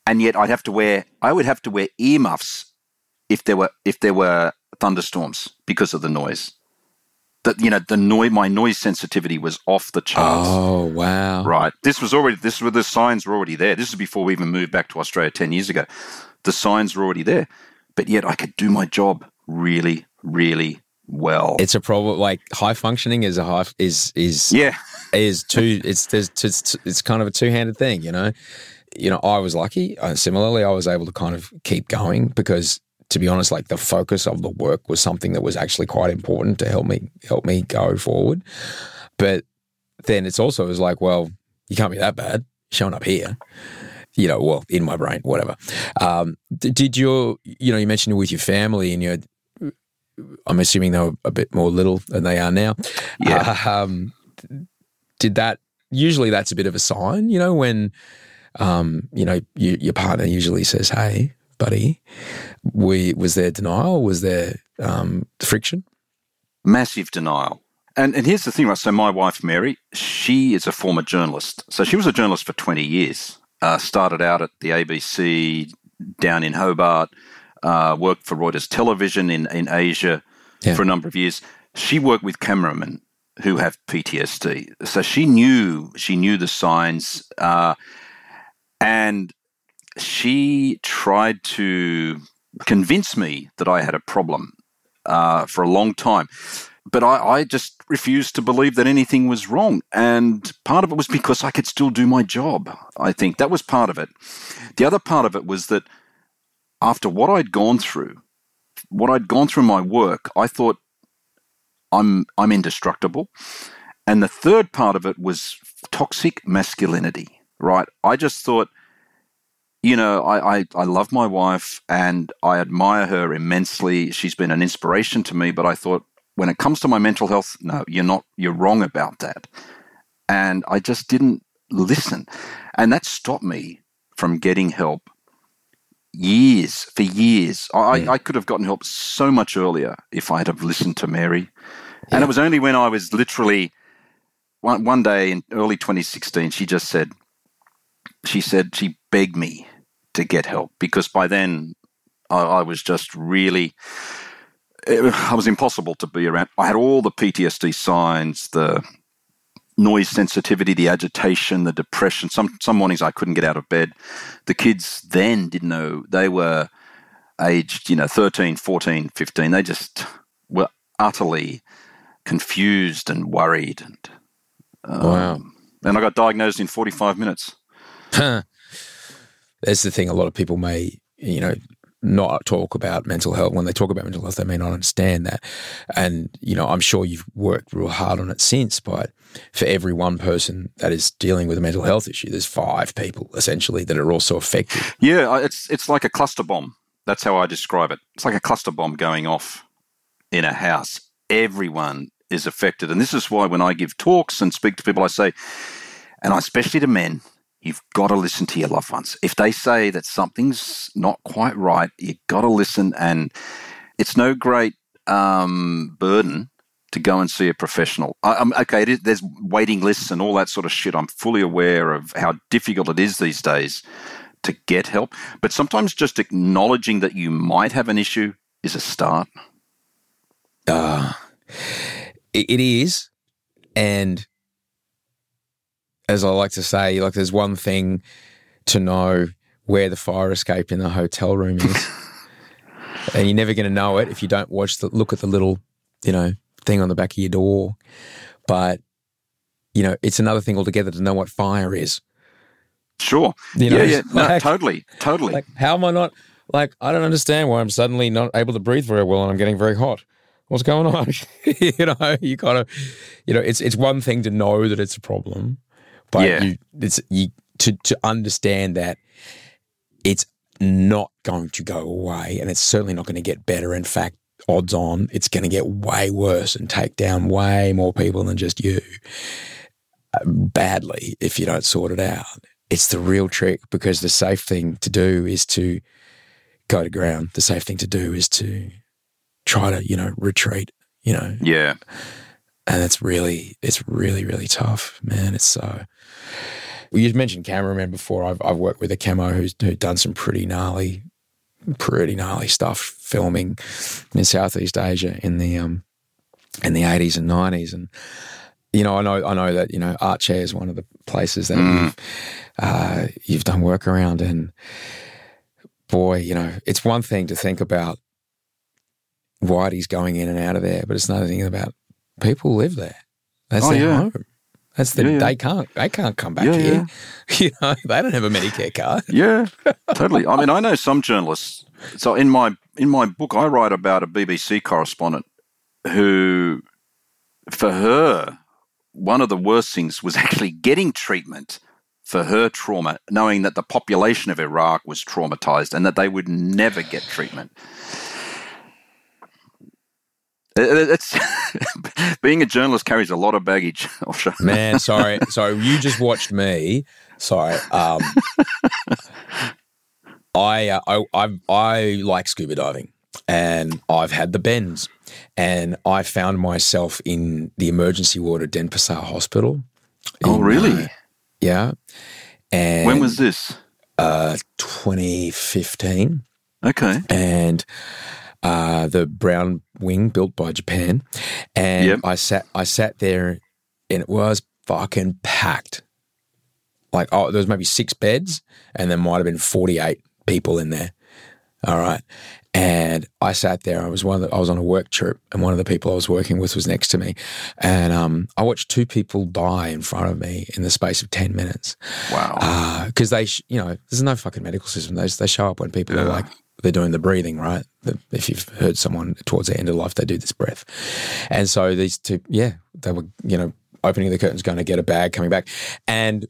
and yet I'd have to wear I would have to wear earmuffs if there were if there were thunderstorms because of the noise. That you know the noise my noise sensitivity was off the charts. Oh wow! Right. This was already this were the signs were already there. This is before we even moved back to Australia ten years ago. The signs were already there, but yet I could do my job really, really well. It's a problem. Like high functioning is a high is is yeah, is two. It's there's it's it's kind of a two handed thing. You know, you know. I was lucky. Uh, similarly, I was able to kind of keep going because, to be honest, like the focus of the work was something that was actually quite important to help me help me go forward. But then it's also it was like, well, you can't be that bad showing up here. You know, well, in my brain, whatever. Um, did your, you know, you mentioned with your family and your, I'm assuming they were a bit more little than they are now. Yeah. Uh, um, did that usually that's a bit of a sign, you know, when um, you know you, your partner usually says, "Hey, buddy," we was there denial? Was there um, friction? massive denial. And and here's the thing, right? So my wife Mary, she is a former journalist. So she was a journalist for 20 years. Uh, started out at the ABC down in Hobart. Uh, worked for Reuters Television in in Asia Yeah. for a number of years. She worked with cameramen who have PTSD, so she knew she knew the signs, uh, and she tried to convince me that I had a problem uh, for a long time. But I, I just refused to believe that anything was wrong. And part of it was because I could still do my job. I think that was part of it. The other part of it was that after what I'd gone through, what I'd gone through in my work, I thought I'm I'm indestructible. And the third part of it was toxic masculinity, right? I just thought, you know, I, I, I love my wife and I admire her immensely. She's been an inspiration to me, but I thought when it comes to my mental health, no, you're not, you're wrong about that. And I just didn't listen. And that stopped me from getting help years, for years. I, I could have gotten help so much earlier if I'd have listened to Mary. And it was only when I was literally one, one day in early 2016, she just said, she said, she begged me to get help because by then I, I was just really, it, I was impossible to be around. I had all the PTSD signs, the noise sensitivity, the agitation, the depression. Some some mornings I couldn't get out of bed. The kids then didn't know they were aged, you know, 13, 14, 15. They just were utterly confused and worried and um, Wow. and I got diagnosed in 45 minutes. That's the thing. A lot of people may, you know, not talk about mental health. When they talk about mental health, they may not understand that. And, you know, I'm sure you've worked real hard on it since, but for every one person that is dealing with a mental health issue, there's five people essentially that are also affected. Yeah, it's it's like a cluster bomb. That's how I describe it. It's like a cluster bomb going off in a house. Everyone is affected, and this is why when I give talks and speak to people, I say, and especially to men, you've got to listen to your loved ones. If they say that something's not quite right, you've got to listen, and it's no great um, burden to go and see a professional. I, okay, there's waiting lists and all that sort of shit. I'm fully aware of how difficult it is these days to get help. But sometimes just acknowledging that you might have an issue is a start. Uh, it is. And as I like to say, like there's one thing to know where the fire escape in the hotel room is. and you're never going to know it if you don't watch the look at the little, you know, thing on the back of your door. But, you know, it's another thing altogether to know what fire is. Sure. You know, yeah, yeah. No, like- totally. Totally. Like, how am I not? Like, I don't understand why I'm suddenly not able to breathe very well and I'm getting very hot. What's going on? you know, you kind of, you know, it's it's one thing to know that it's a problem, but Yeah. you, it's you to to understand that it's not going to go away, and it's certainly not going to get better. In fact, odds on, it's going to get way worse and take down way more people than just you uh, badly if you don't sort it out. It's the real trick because the safe thing to do is to go to ground. The safe thing to do is to try to you know retreat. You know, Yeah. and it's really it's really really tough, man. It's so. Well, you mentioned cameraman before. I've I've worked with a camo who's who done some pretty gnarly, pretty gnarly stuff filming in Southeast Asia in the um in the eighties and nineties, and you know I know I know that you know Aceh is one of the places that you've uh, you've done work around, and boy, you know it's one thing to think about Whitey's going in and out of there, but it's another thing about people live there. That's Oh, their yeah. home. That's the Yeah, yeah. they can't they can't come back Yeah, here. You know, they don't have a Medicare card. Yeah, totally. I mean, I know some journalists. So in my in my book, I write about a BBC correspondent who, for her, one of the worst things was actually getting treatment for her trauma, knowing that the population of Iraq was traumatized and that they would never get treatment. It- It's being a journalist carries a lot of baggage. Osher. Man, sorry, sorry. You just watched me. Sorry. Um, I, uh, I I I like scuba diving, and I've had the bends, and I found myself in the emergency ward at Denpasar Hospital. Oh, in, really? uh, yeah. And When was this? uh, 2015? Okay. and uh, the brown wing built by Japan. And Yep. I sat I sat there and it was fucking packed. Like oh there was maybe six beds and there might have been forty eight people in there. All right. And I sat there. I was one of the, I was on a work trip, and one of the people I was working with was next to me, and um, I watched two people die in front of me in the space of ten minutes Wow. because they, sh- you know, there's no fucking medical system. They they show up when people are like they're doing the breathing, right? If you've heard someone towards the end of life, they do this breath, and so these two, yeah, they were, you know, opening the curtains, going to get a bag, coming back, and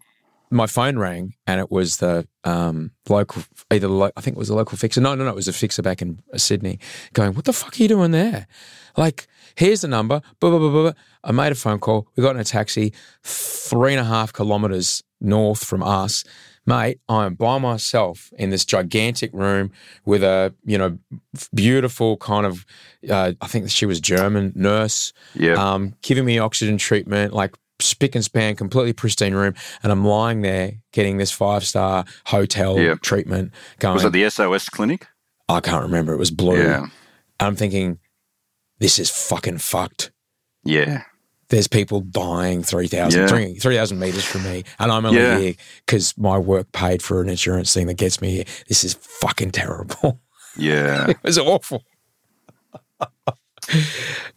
my phone rang, and it was the um, local, either lo- I think it was a local fixer. No, no, no, it was a fixer back in uh, Sydney, going, "What the fuck are you doing there?" Like, here's the number. Blah, blah, blah, blah. I made a phone call. We got in a taxi, three and a half kilometers north from us. Mate, I am by myself in this gigantic room with a, you know, beautiful kind of, uh, I think she was German nurse, Yeah. um, giving me oxygen treatment, like spick and span, completely pristine room. And I'm lying there getting this five star hotel Yeah. treatment going. Was it the SOS clinic? I can't remember. It was blue. Yeah. I'm thinking, this is fucking fucked. Yeah. There's people dying 3,000 Yeah. 3 3,000 meters from me, and I'm only Yeah. here because my work paid for an insurance thing that gets me here. This is fucking terrible. Yeah. it was awful.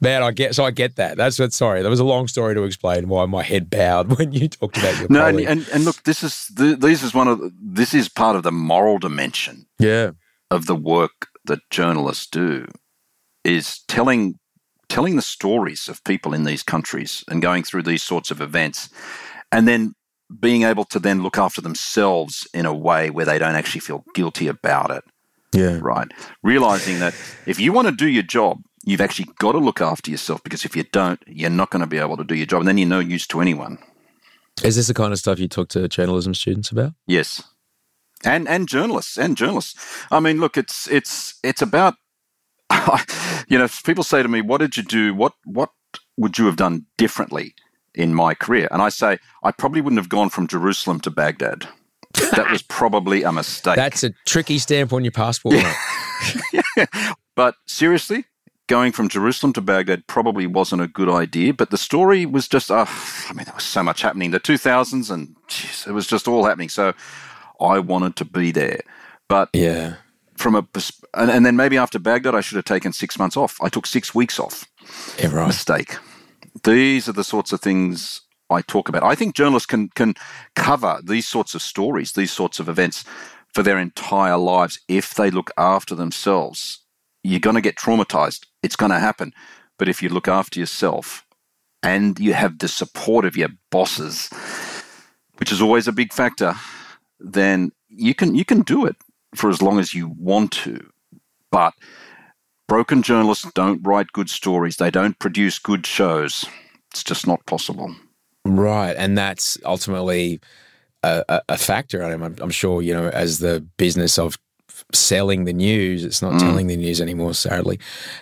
Man, I get so I get that. That's what. Sorry, that was a long story to explain why my head bowed when you talked about your No, and, and and look, this is the, this is one of the, this is part of the moral dimension yeah, of the work that journalists do is telling telling the stories of people in these countries and going through these sorts of events and then being able to then look after themselves in a way where they don't actually feel guilty about it. Yeah, right. Realizing that if you want to do your job you've actually got to look after yourself because if you don't you're not going to be able to do your job and then you're no use to anyone. Is this the kind of stuff you talk to journalism students about? Yes, and and journalists and journalists. I mean, look, it's it's it's about you know. People say to me, "What did you do? What what would you have done differently in my career?" And I say, I probably wouldn't have gone from Jerusalem to Baghdad. That was probably a mistake. That's a tricky stamp on your passport. mate. but seriously, going from Jerusalem to Baghdad probably wasn't a good idea. But the story was just, uh, I mean, there was so much happening. In the 2000s, and geez, it was just all happening. So I wanted to be there. But Yeah, from a, and, and then maybe after Baghdad, I should have taken six months off. I took six weeks off. yeah, right. Mistake. These are the sorts of things I talk about. I think journalists can can cover these sorts of stories, these sorts of events for their entire lives if they look after themselves. You're going to get traumatized. It's going to happen. But if you look after yourself and you have the support of your bosses, which is always a big factor, then you can you can do it for as long as you want to. But broken journalists don't write good stories. They don't produce good shows. It's just not possible. Right, and that's ultimately a, a, factor. I'm, I'm sure you know as the business of selling the news. It's not mm. telling the news anymore, sadly.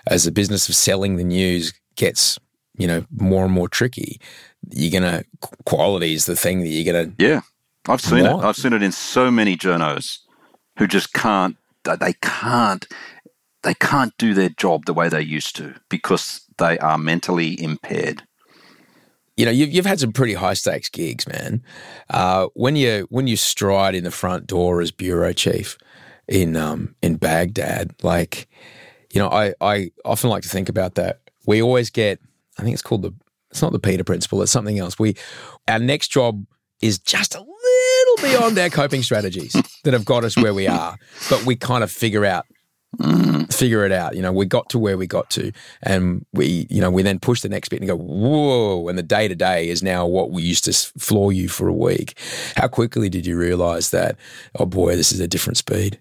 As the business of selling the news gets, you know, more and more tricky, you're gonna quality is the thing that you're gonna Yeah, I've seen What? it. I've seen it in so many journos who just can't. They can't. They can't do their job the way they used to because they are mentally impaired. you know you've, you've had some pretty high stakes gigs man uh, when you when you stride in the front door as bureau chief in um, in Baghdad like you know I, I often like to think about that we always get I think it's called the it's not the Peter principle it's something else we our next job is just a beyond our coping strategies that have got us where we are but we kind of figure out figure it out. You know, we got to where we got to, and we, you know, we then push the next bit and go, whoa. And the day to day is now what we used to floor you for a week. How quickly did you realize that? Oh boy, this is a different speed.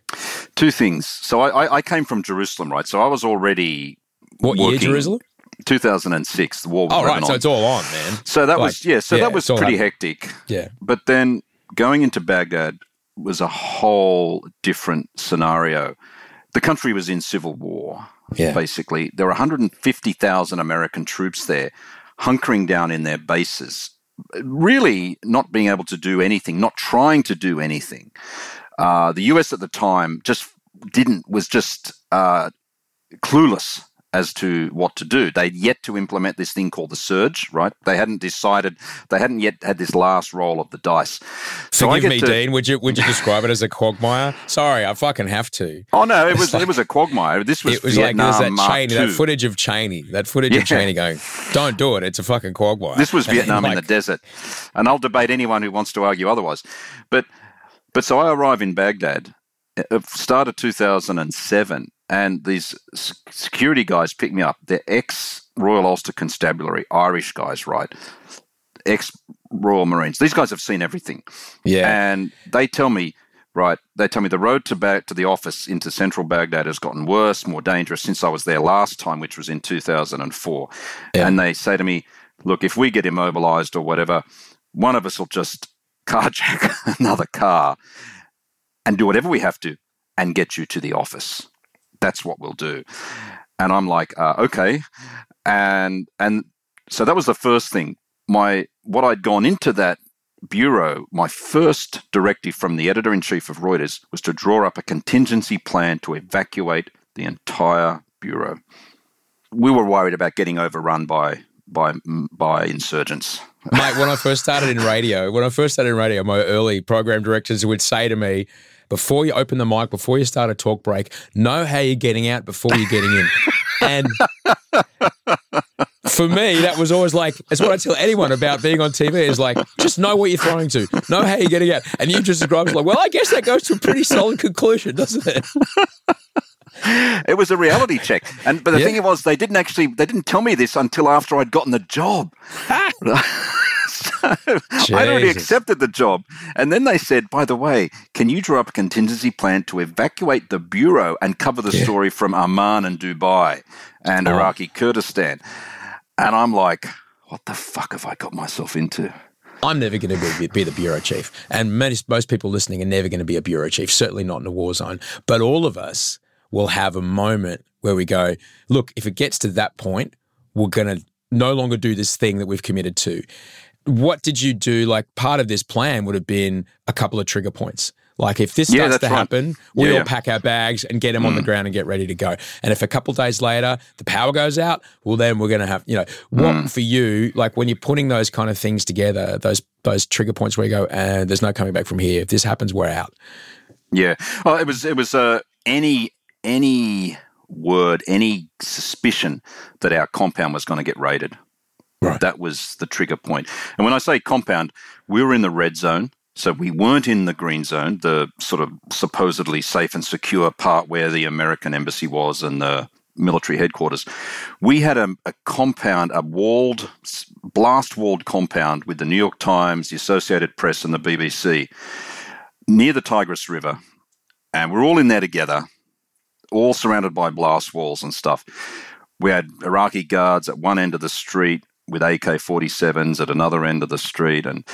Two things. So I, I, came from Jerusalem, right? So I was already What year, Jerusalem? 2006. The war was Oh, right. Lebanon. So it's all on, man. So that Like, was yeah. So yeah, that was pretty happening. hectic. Yeah. But then going into Baghdad was a whole different scenario. The country was in civil war, Yeah. basically. There were 150,000 American troops there, hunkering down in their bases, really not being able to do anything, not trying to do anything. Uh, the US at the time just didn't, was just uh, clueless as to what to do. They'd yet to implement this thing called the surge, right? They hadn't decided, they hadn't yet had this last roll of the dice. So I Forgive me, to- Dean. Would you would you describe it as a quagmire? Sorry, I fucking have to. Oh no, it was like- it was a quagmire. This was It was Vietnam like there's that Mark Cheney, that footage of Cheney, that footage Yeah. of Cheney going, "Don't do it. It's a fucking quagmire." This was Vietnam in the desert, and I'll debate anyone who wants to argue otherwise. But but so I arrive in Baghdad, uh, start of 2007, and these security guys pick me up. They're ex Royal Ulster Constabulary, Irish guys, right? Ex Royal Marines. These guys have seen everything. Yeah. And they tell me, right, they tell me the road to back to the office into central Baghdad has gotten worse, more dangerous since I was there last time, which was in 2004. Yeah. And they say to me, look, if we get immobilized or whatever, one of us will just carjack another car and do whatever we have to and get you to the office. That's what we'll do. And I'm like, uh, okay. And and so that was the first thing. My what I'd gone into that bureau, my first directive from the editor in chief of Reuters was to draw up a contingency plan to evacuate the entire bureau. We were worried about getting overrun by by by insurgents. Mate, when I first started in radio, when I first started in radio, my early program directors would say to me, before you open the mic, before you start a talk break, know how you're getting out before you're getting in. And for me, that was always like, it's what I tell anyone about being on TV is like, just know what you're throwing to, know how you're getting out. And you just described it like, well, I guess that goes to a pretty solid conclusion, doesn't it? It was a reality check. And but the Yeah. thing was they didn't actually they didn't tell me this until after I'd gotten the job. so I'd already accepted the job. And then they said, by the way, can you draw up a contingency plan to evacuate the bureau and cover the Yeah. story from Amman and Dubai and Oh. Iraqi Kurdistan? And I'm like, what the fuck have I got myself into? I'm never going to be, be the bureau chief. And most, most people listening are never going to be a bureau chief, certainly not in a war zone. But all of us will have a moment where we go, look, if it gets to that point, we're going to no longer do this thing that we've committed to. What did you do? Like part of this plan would have been a couple of trigger points. Like if this Yeah, starts to right. happen, we Yeah, all yeah. pack our bags and get them on the ground and get ready to go. And if a couple days later the power goes out, well then we're going to have, you know, what for you, like when you're putting those kind of things together, those those trigger points where you go, and there's no coming back from here. If this happens, we're out. Yeah. Well, it was it was uh, any any word, any suspicion that our compound was going to get raided. Right. That was the trigger point. And when I say compound, we were in the red zone. So we weren't in the green zone, the sort of supposedly safe and secure part where the American embassy was and the military headquarters. We had a, a compound, a walled, blast walled compound with the New York Times, the Associated Press, and the BBC near the Tigris River. And we're all in there together, all surrounded by blast walls and stuff. We had Iraqi guards at one end of the street with AK 47s at another end of the street. And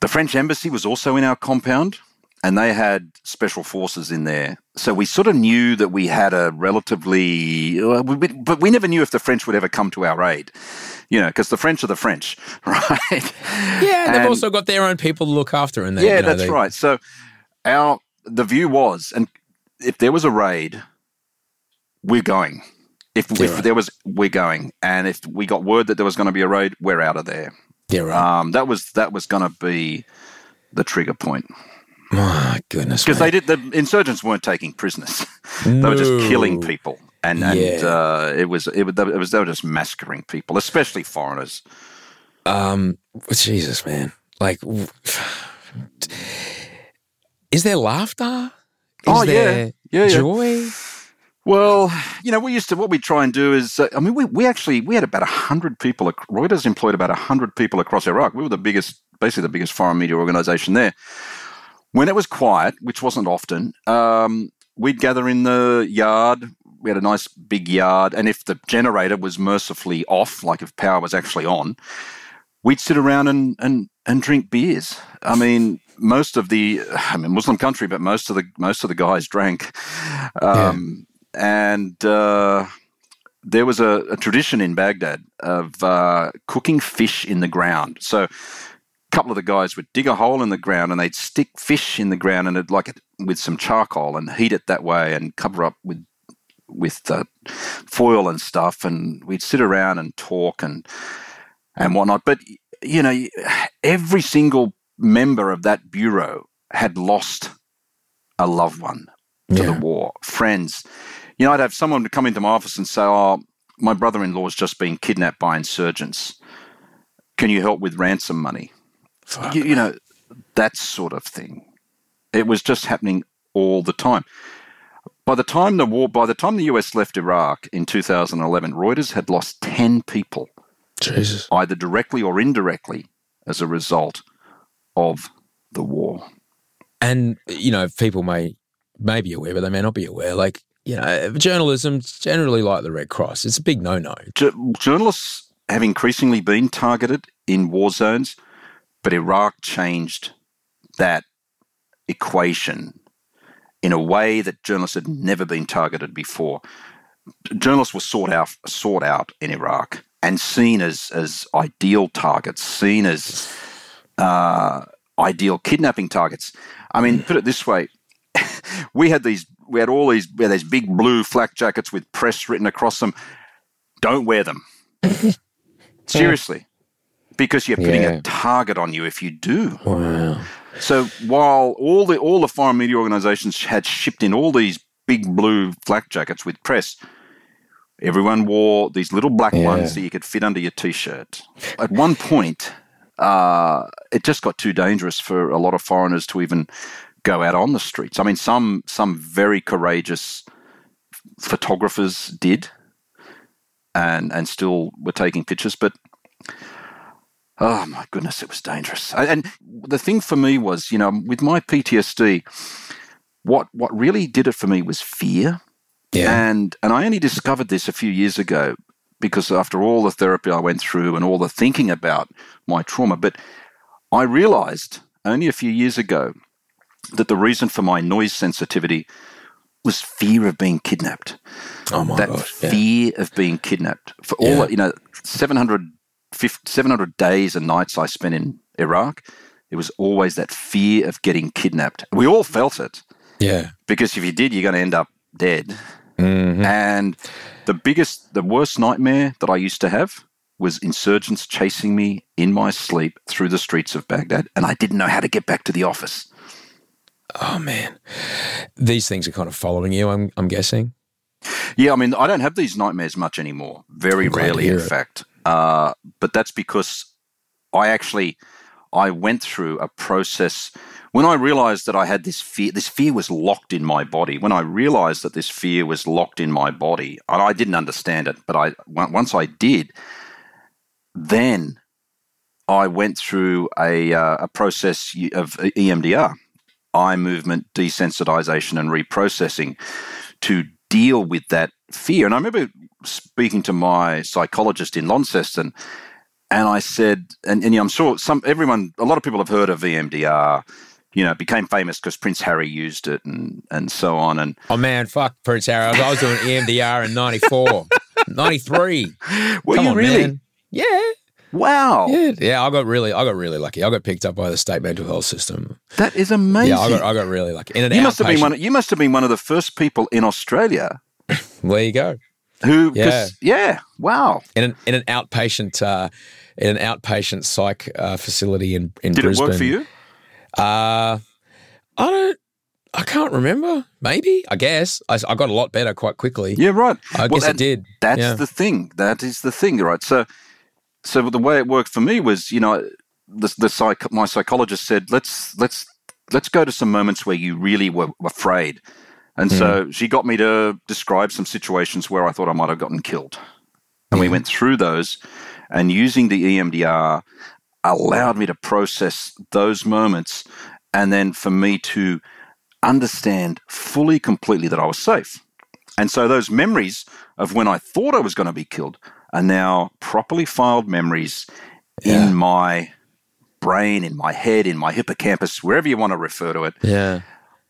the French embassy was also in our compound. and they had special forces in there. So we sort of knew that we had a relatively, but we never knew if the French would ever come to our aid. You know, because the French are the French, right? Yeah, and they've also got their own people to look after, and they, yeah, you know, that's they- right. So our the view was, and if there was a raid, we're going. If, Yeah, if right. there was, we're going, and if we got word that there was going to be a raid, we're out of there. Yeah, right. Um, that was that was going to be the trigger point My goodness, because they did the insurgents weren't taking prisoners; they were just killing people, and and Yeah. uh, it was it was it was they were just massacring people, especially foreigners. Um, Jesus, man. Like, is there laughter? Is Oh, yeah. there Yeah, yeah. Well, you know, we used to what we try and do is, uh, I mean, we, we actually we had about hundred people. Reuters employed about hundred people across Iraq. We were the biggest, basically the biggest foreign media organization there. When it was quiet, which wasn't often, um, we'd gather in the yard. We had a nice big yard, and if the generator was mercifully off, like if power was actually on, we'd sit around and and and drink beers. I mean, most of the I mean Muslim country, but most of the most of the guys drank. Um, And uh, there was a, a tradition in Baghdad of uh, cooking fish in the ground. So a couple of the guys would dig a hole in the ground and they'd stick fish in the ground and it'd like it with some charcoal and heat it that way and cover up with with uh, foil and stuff. And we'd sit around and talk and and whatnot. But you know, every single member of that bureau had lost a loved one to Yeah. the war, friends. You know, I'd have someone come into my office and say, "Oh, my brother-in-law's just been kidnapped by insurgents. Can you help with ransom money?" You, you know, that sort of thing. It was just happening all the time. By the time the war, by the time the US left Iraq in 2011, Reuters had lost 10 people Jesus. either directly or indirectly as a result of the war. And you know, people may may be aware, but they may not be aware. Like, you know, journalism's generally like the Red Cross. It's a big no-no. Ju- journalists have increasingly been targeted in war zones, but Iraq changed that equation in a way that journalists had never been targeted before. Journalists were sought out, sought out in Iraq and seen as as ideal targets, seen as uh, ideal kidnapping targets. I mean, put it this way: we had these, we had all these, we had these big blue flak jackets with press written across them. Don't wear them. Seriously. Because you're putting Yeah. a target on you if you do. Wow. So while all the all the foreign media organizations had shipped in all these big blue flak jackets with press, everyone wore these little black Yeah. ones that you could fit under your t-shirt. At one point, uh, it just got too dangerous for a lot of foreigners to even go out on the streets. I mean, some some very courageous photographers did, and and still were taking pictures, but oh my goodness, it was dangerous. And- the thing for me was, you know, with my PTSD, what what really did it for me was fear. Yeah. And and I only discovered this a few years ago because after all the therapy I went through and all the thinking about my trauma, but I realized only a few years ago that the reason for my noise sensitivity was fear of being kidnapped. Oh my that god. Yeah. fear of being kidnapped. For all Yeah. you know, 700, 700 days and nights I spent in Iraq, it was always that fear of getting kidnapped. We all felt it Yeah. because if you did, you're going to end up dead. Mhm. And the biggest, the worst nightmare that I used to have was insurgents chasing me in my sleep through the streets of Baghdad, and I didn't know how to get back to the office. Oh man. These things are kind of following you. I'm I'm guessing. Yeah, I mean, I don't have these nightmares much anymore. Very rarely, in it. fact. Uh, but that's because I actually I went through a process when I realized that I had this fear. This fear was locked in my body. When I realized that this fear was locked in my body, and I didn't understand it, but I once I did, then I went through a uh, a process of EMDR, eye movement desensitization and reprocessing, to deal with that fear. And I remember speaking to my psychologist in Launceston, and I said, and, and I'm sure some everyone, a lot of people have heard of EMDR. you know, it became famous because Prince Harry used it and, and so on. And Oh man, fuck Prince Harry. I was, I was doing EMDR in 94, 93. were Come you on, really? man. Yeah. Wow. Yeah, yeah, I got really, I got really lucky. I got picked up by the state mental health system. That is amazing. Yeah, I got, I got really lucky. In an you must have been outpatient- one. You must have been one of the first people in Australia There you go. Who? Yeah. Yeah. Wow. In an in an outpatient, uh, in an outpatient psych uh, facility in in Did Brisbane. it work for you? Uh, I don't. I can't remember. Maybe. I guess. I, I got a lot better quite quickly. Yeah. Right. I guess it did. That's Yeah. the thing. That is the thing, right? So, so the way it worked for me was, you know, the the psych, my psychologist said, let's let's let's go to some moments where you really were afraid, and so Hmm. she got me to describe some situations where I thought I might have gotten killed, and we went through those, and using the EMDR allowed me to process those moments, and then for me to understand fully, completely that I was safe. And so those memories of when I thought I was going to be killed are now properly filed memories Yeah. in my brain, in my head, in my hippocampus, wherever you want to refer to it. Yeah.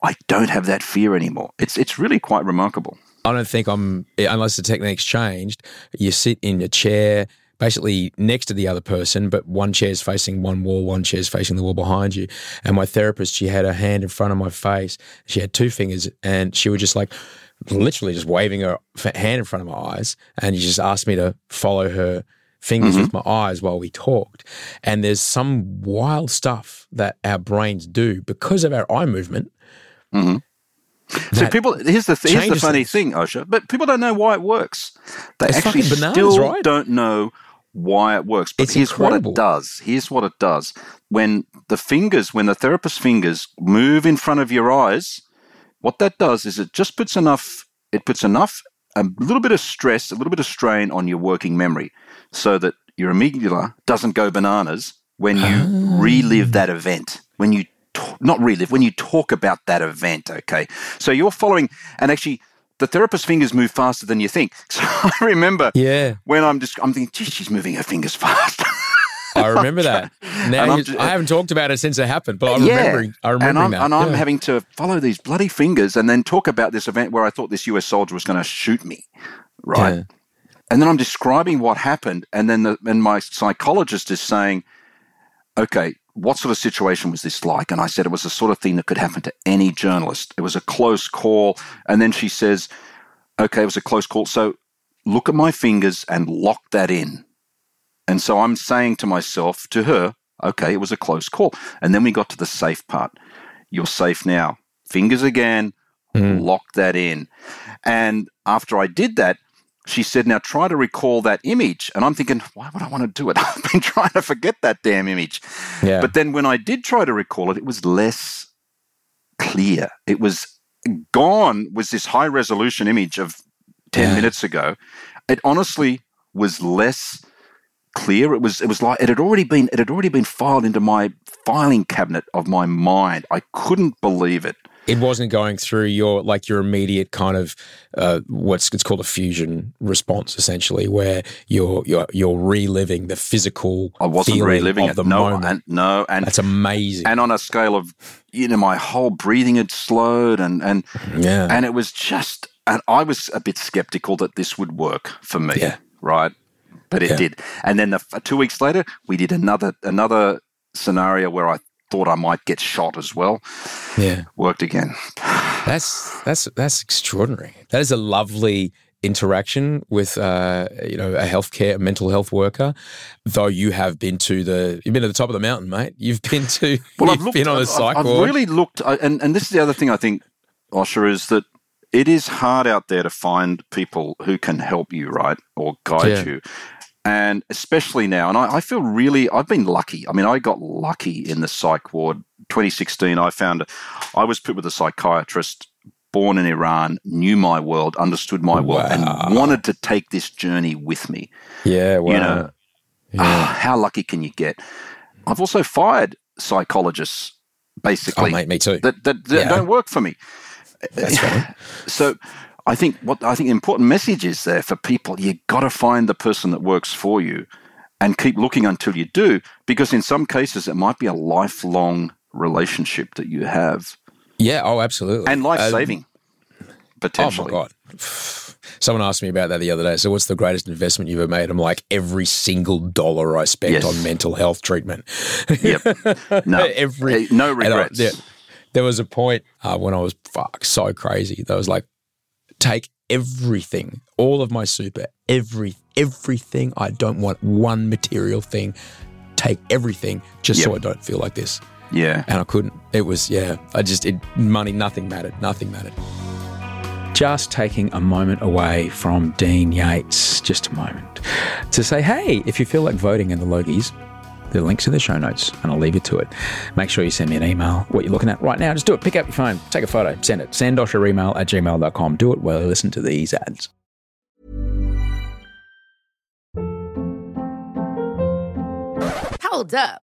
I don't have that fear anymore. It's it's really quite remarkable. I don't think I'm unless the technique's changed. You sit in a chair, basically next to the other person, but one chair's facing one wall, one chair's facing the wall behind you. And my therapist, she had her hand in front of my face. She had two fingers, and she was just like, literally just waving her hand in front of my eyes, and she just asked me to follow her fingers mm-hmm. with my eyes while we talked. And there's some wild stuff that our brains do because of our eye movement. Mm-hmm. So people, here's the here's the funny things. thing, Osher. But people don't know why it works. They It's actually bananas, still right? don't know why it works. But It's here's incredible. what it does. Here's what it does. When the fingers, when the therapist's fingers move in front of your eyes, what that does is it just puts enough. It puts enough, a little bit of stress, a little bit of strain on your working memory, so that your amygdala doesn't go bananas when you ah. relive that event. When you t- not relive, when you talk about that event. Okay, so you're following, and actually. The therapist's fingers move faster than you think. So I remember Yeah. when I'm just, I'm thinking, geez, she's moving her fingers fast. I remember that. Now you- I haven't talked about it since it happened, but I'm yeah. remembering. I and remember I'm, that. and I'm yeah. having to follow these bloody fingers and then talk about this event where I thought this US soldier was going to shoot me, right? Yeah. And then I'm describing what happened, and then the, and my psychologist is saying, "Okay, what sort of situation was this like?" And I said it was the sort of thing that could happen to any journalist. It was a close call, and then she says, "Okay, it was a close call. So look at my fingers and lock that in." And so I'm saying to myself, to her, "Okay, it was a close call." And then we got to the safe part. You're safe now. Fingers again, hmm. lock that in. And after I did that, she said, Now try to recall that image. And I'm thinking, Why would I want to do it? I've been trying to forget that damn image. Yeah. But then when I did try to recall it, it was less clear. It was gone, was this high resolution image of 10 Yeah. minutes ago. It honestly was less clear. It was it was like it had already been it had already been filed into my filing cabinet of my mind. I couldn't believe it. it wasn't going through your like your immediate kind of uh, what's it's called a fusion response, essentially, where you're you're you're reliving the physical. I wasn't reliving of it. the no, moment. and no, and That's amazing. and on a scale of you know my whole breathing had slowed and and yeah. and it was just and I was a bit skeptical that this would work for me, Yeah. right? But it Yeah. did. And then the, two weeks later, we did another another scenario where I thought I might get shot as well. yeah. Worked again. That's that's that's extraordinary. That is a lovely interaction with uh, you know a healthcare a mental health worker. Though you have been to the you've been to the top of the mountain, mate. You've been to Well, you've I've looked. been on a I've, psych I've ward. really looked, I- and and this is the other thing I think, Osher, is that it is hard out there to find people who can help you, right, or guide Yeah. you. And especially now, and I, I feel really, I've been lucky. I mean, I got lucky in the psych ward. 2016, I found, I was put with a psychiatrist born in Iran, knew my world, understood my world, Wow. and wanted to take this journey with me. yeah, wow. You know, Ah, how lucky can you get? I've also fired psychologists, basically, oh, mate, me too. that, that, that Yeah. don't work for me. That's right. So I think what I think the important message is there for people, you got to find the person that works for you and keep looking until you do, because in some cases it might be a lifelong relationship that you have Yeah. Oh, absolutely. and life Uh, saving potentially. Oh my god. Someone asked me about that the other day. So, what's the greatest investment you've ever made? I'm like, every single dollar I spent Yes. on mental health treatment. Yep. No, every no and I- regrets. there, there was a point uh, when I was fuck so crazy that I was like, take everything, all of my super, every everything. I don't want one material thing. Take everything just so I don't feel like this. Yeah. And I couldn't. It was yeah. I just it money. Nothing mattered. Nothing mattered. just taking a moment away from Dean Yates, just a moment, to say, hey, if you feel like voting in the Logies, the link's in the show notes and I'll leave you to it. Make sure you send me an email, what you're looking at right now. Just do it. Pick up your phone, take a photo, send it. Send Dosh your email at gmail.com. Do it while you listen to these ads. Hold up.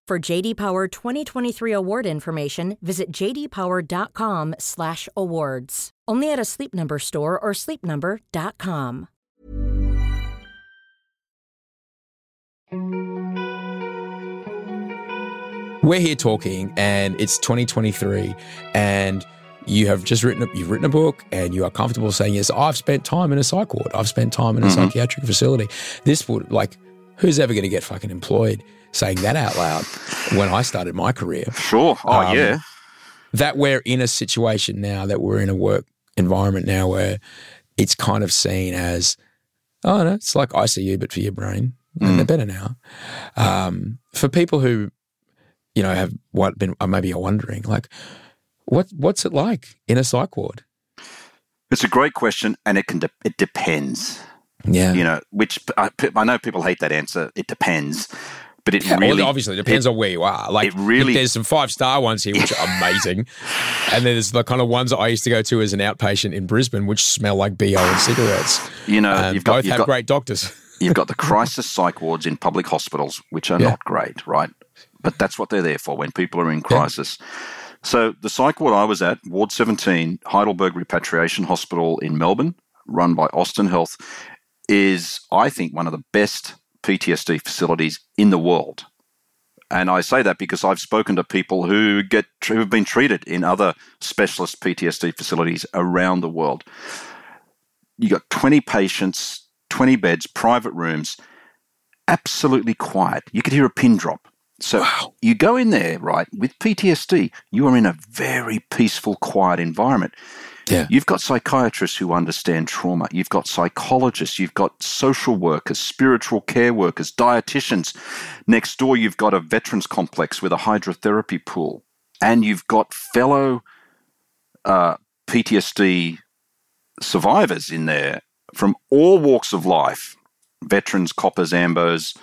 For JD Power 2023 award information, visit jdpower.com/awards. Only at a Sleep Number store or sleepnumber.com. We're here talking, and it's 2023, and you have just written a, you've written a book, and you are comfortable saying yes. I've spent time in a psych ward. I've spent time in a mm-hmm. psychiatric facility. This would like, who's ever going to get fucking employed saying that out loud? When I started my career, Sure. Oh, Um, yeah. that we're in a situation now that we're in a work environment now where it's kind of seen as, oh no, it's like ICU but for your brain, and they're better now. Um, for people who, you know, have what been uh, maybe are wondering, like, what what's it like in a psych ward? It's a great question, and it can de- it depends. Yeah, You know, which I, I know people hate that answer. It depends, but it Yeah, well, really obviously it depends on where you are. Like, it really- there's some five star ones here which are amazing, and then there's the kind of ones that I used to go to as an outpatient in Brisbane, which smell like bo and cigarettes. You know, And you've got- both you've have got- great doctors. You've got the crisis psych wards in public hospitals, which are Yeah. not great, right? But that's what they're there for when people are in crisis. So the psych ward I was at, Ward 17, Heidelberg Repatriation Hospital in Melbourne, run by Austin Health, is, I think, one of the best PTSD facilities in the world. And I say that because I've spoken to people who get who have been treated in other specialist PTSD facilities around the world. You got 20 patients, 20 beds, private rooms, absolutely quiet. You could hear a pin drop. So you go in there, right, with PTSD, you are in a very peaceful, quiet environment. Yeah. You've got psychiatrists who understand trauma. You've got psychologists. You've got social workers, spiritual care workers, dietitians. Next door, you've got a veterans complex with a hydrotherapy pool. And you've got fellow uh, PTSD survivors in there from all walks of life veterans, coppers, ambos.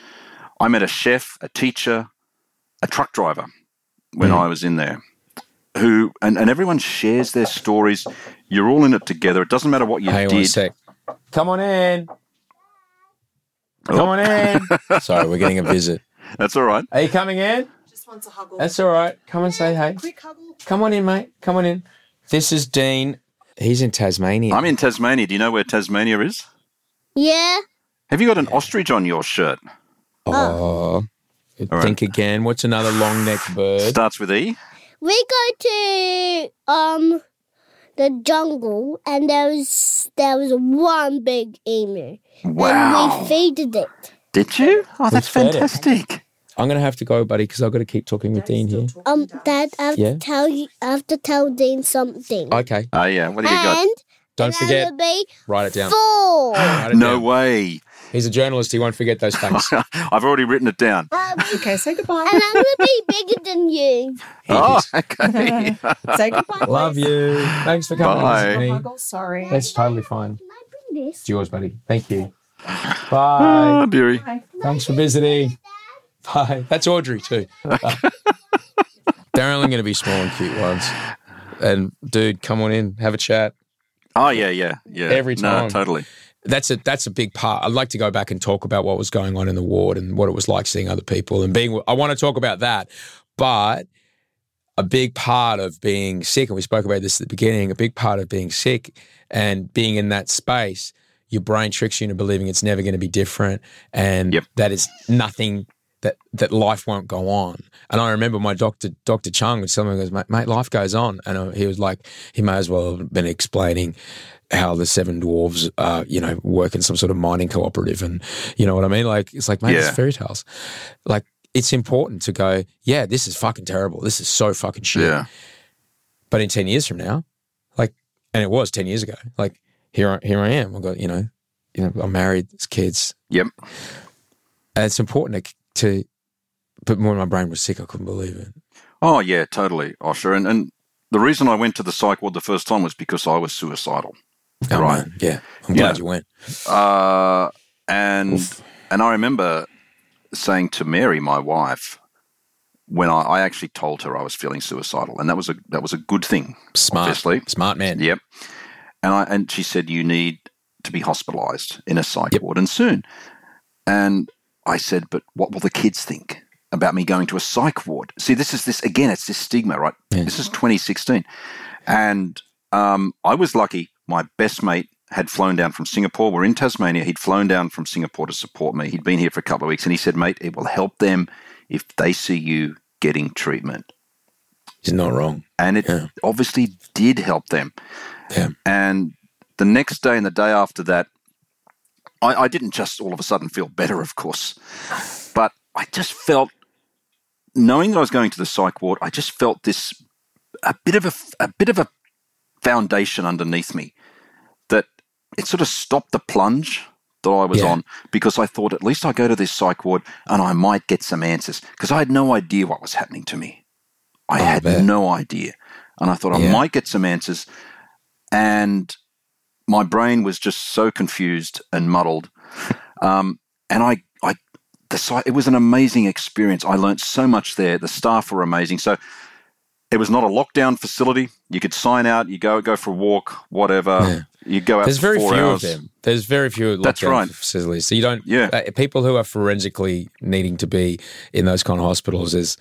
I met a chef, a teacher, a truck driver when I was in there. Who and, and everyone shares their stories. You're all in it together. It doesn't matter what you Hang on a did. sec. Come on in. Oh. Come Oh. on in. Sorry, we're getting a visit. That's all right. Are you coming in? Just wants a huggle. That's all right. Come and say hey. Quick huggle. Come on in, mate. Come on in. This is Dean. He's in Tasmania. I'm in Tasmania. Do you know where Tasmania is? Yeah. Have you got an ostrich on your shirt? Oh. oh. right. Think again. What's another long necked bird? Starts with E. We go to um the jungle and there was there was one big emu. Wow. And we feeded it. Did you? Oh, that's fed it. fantastic. I'm going to have to go, buddy, because I've got to keep talking with Dean here. Um, Dad, I have Yeah? to tell you. I have to tell Dean something. Okay. Oh, yeah. What do you got? and Don't forget. Be Write it down. four. It No down. way. He's a journalist. He won't forget those things. I've already written it down. Um, okay, say goodbye. and I'm gonna be bigger than you. Oh, okay. say goodbye. Love you. Thanks for coming Bye. to visit me. Sorry. That's totally fine. Can I bring this? It's yours, buddy. Thank you. oh, Bye. Ah, dearie. Thanks for visiting. Bye. That's Audrey too. They're only going to be small and cute ones. And dude, come on in, have a chat. Oh, yeah, yeah, yeah. Every time. No, totally. That's a that's a big part. I'd like to go back and talk about what was going on in the ward and what it was like seeing other people and being. I want to talk about that, but a big part of being sick, and we spoke about this at the beginning. A big part of being sick and being in that space, your brain tricks you into believing it's never going to be different, and Yep. that is nothing. That, that life won't go on, and I remember my doctor, Doctor Chung, was telling me, "Goes, mate, mate, life goes on," and he was like, he may as well have been explaining how the seven dwarves, uh, you know, work in some sort of mining cooperative, and you know what I mean. Like it's like, mate, Yeah. it's fairy tales. Like it's important to go, yeah, this is fucking terrible. This is so fucking shit. Yeah. But in ten years from now, like, and it was ten years ago. Like here, I, here I am. I've got you know, you know, I'm married, there's kids. Yep. And it's important to, to. But when my brain was sick, I couldn't believe it. Oh, yeah, totally, Osher. And, and the reason I went to the psych ward the first time was because I was suicidal. Oh, Right. man, Yeah, I'm Yeah. glad you went. Uh, and and I remember saying to Mary, my wife, when I, I actually told her I was feeling suicidal, and that was a that was a good thing. Smart, Obviously. smart man. Yep. And I and she said you need to be hospitalised in a psych Yep. ward and soon. And I said, but what will the kids think about me going to a psych ward? See, this is this again. It's this stigma, right? Yeah. This is 2016, and um, I was lucky. My best mate had flown down from Singapore. We're in Tasmania. He'd flown down from Singapore to support me. He'd been here for a couple of weeks, and he said, "Mate, it will help them if they see you getting treatment." He's not wrong. And it Yeah. obviously did help them. Yeah. And the next day and the day after that, I, I didn't just all of a sudden feel better, of course, but I just felt, knowing that I was going to the psych ward, I just felt this a bit of a, a bit of a foundation underneath me it sort of stopped the plunge that I was Yeah. on because I thought at least I go to this psych ward and I might get some answers because I had no idea what was happening to me. I Oh, I had bet. no idea. And I thought I might get some answers. And my brain was just so confused and muddled. Um, and I, I, the site, it was an amazing experience. I learnt so much there. The staff were amazing. So it was not a lockdown facility. You could sign out, you go go for a walk, whatever. Yeah. You go out. There's very few hours. of them. There's very few That's lockdown right. facilities. So you don't. Yeah. uh, people who are forensically needing to be in those kind of hospitals is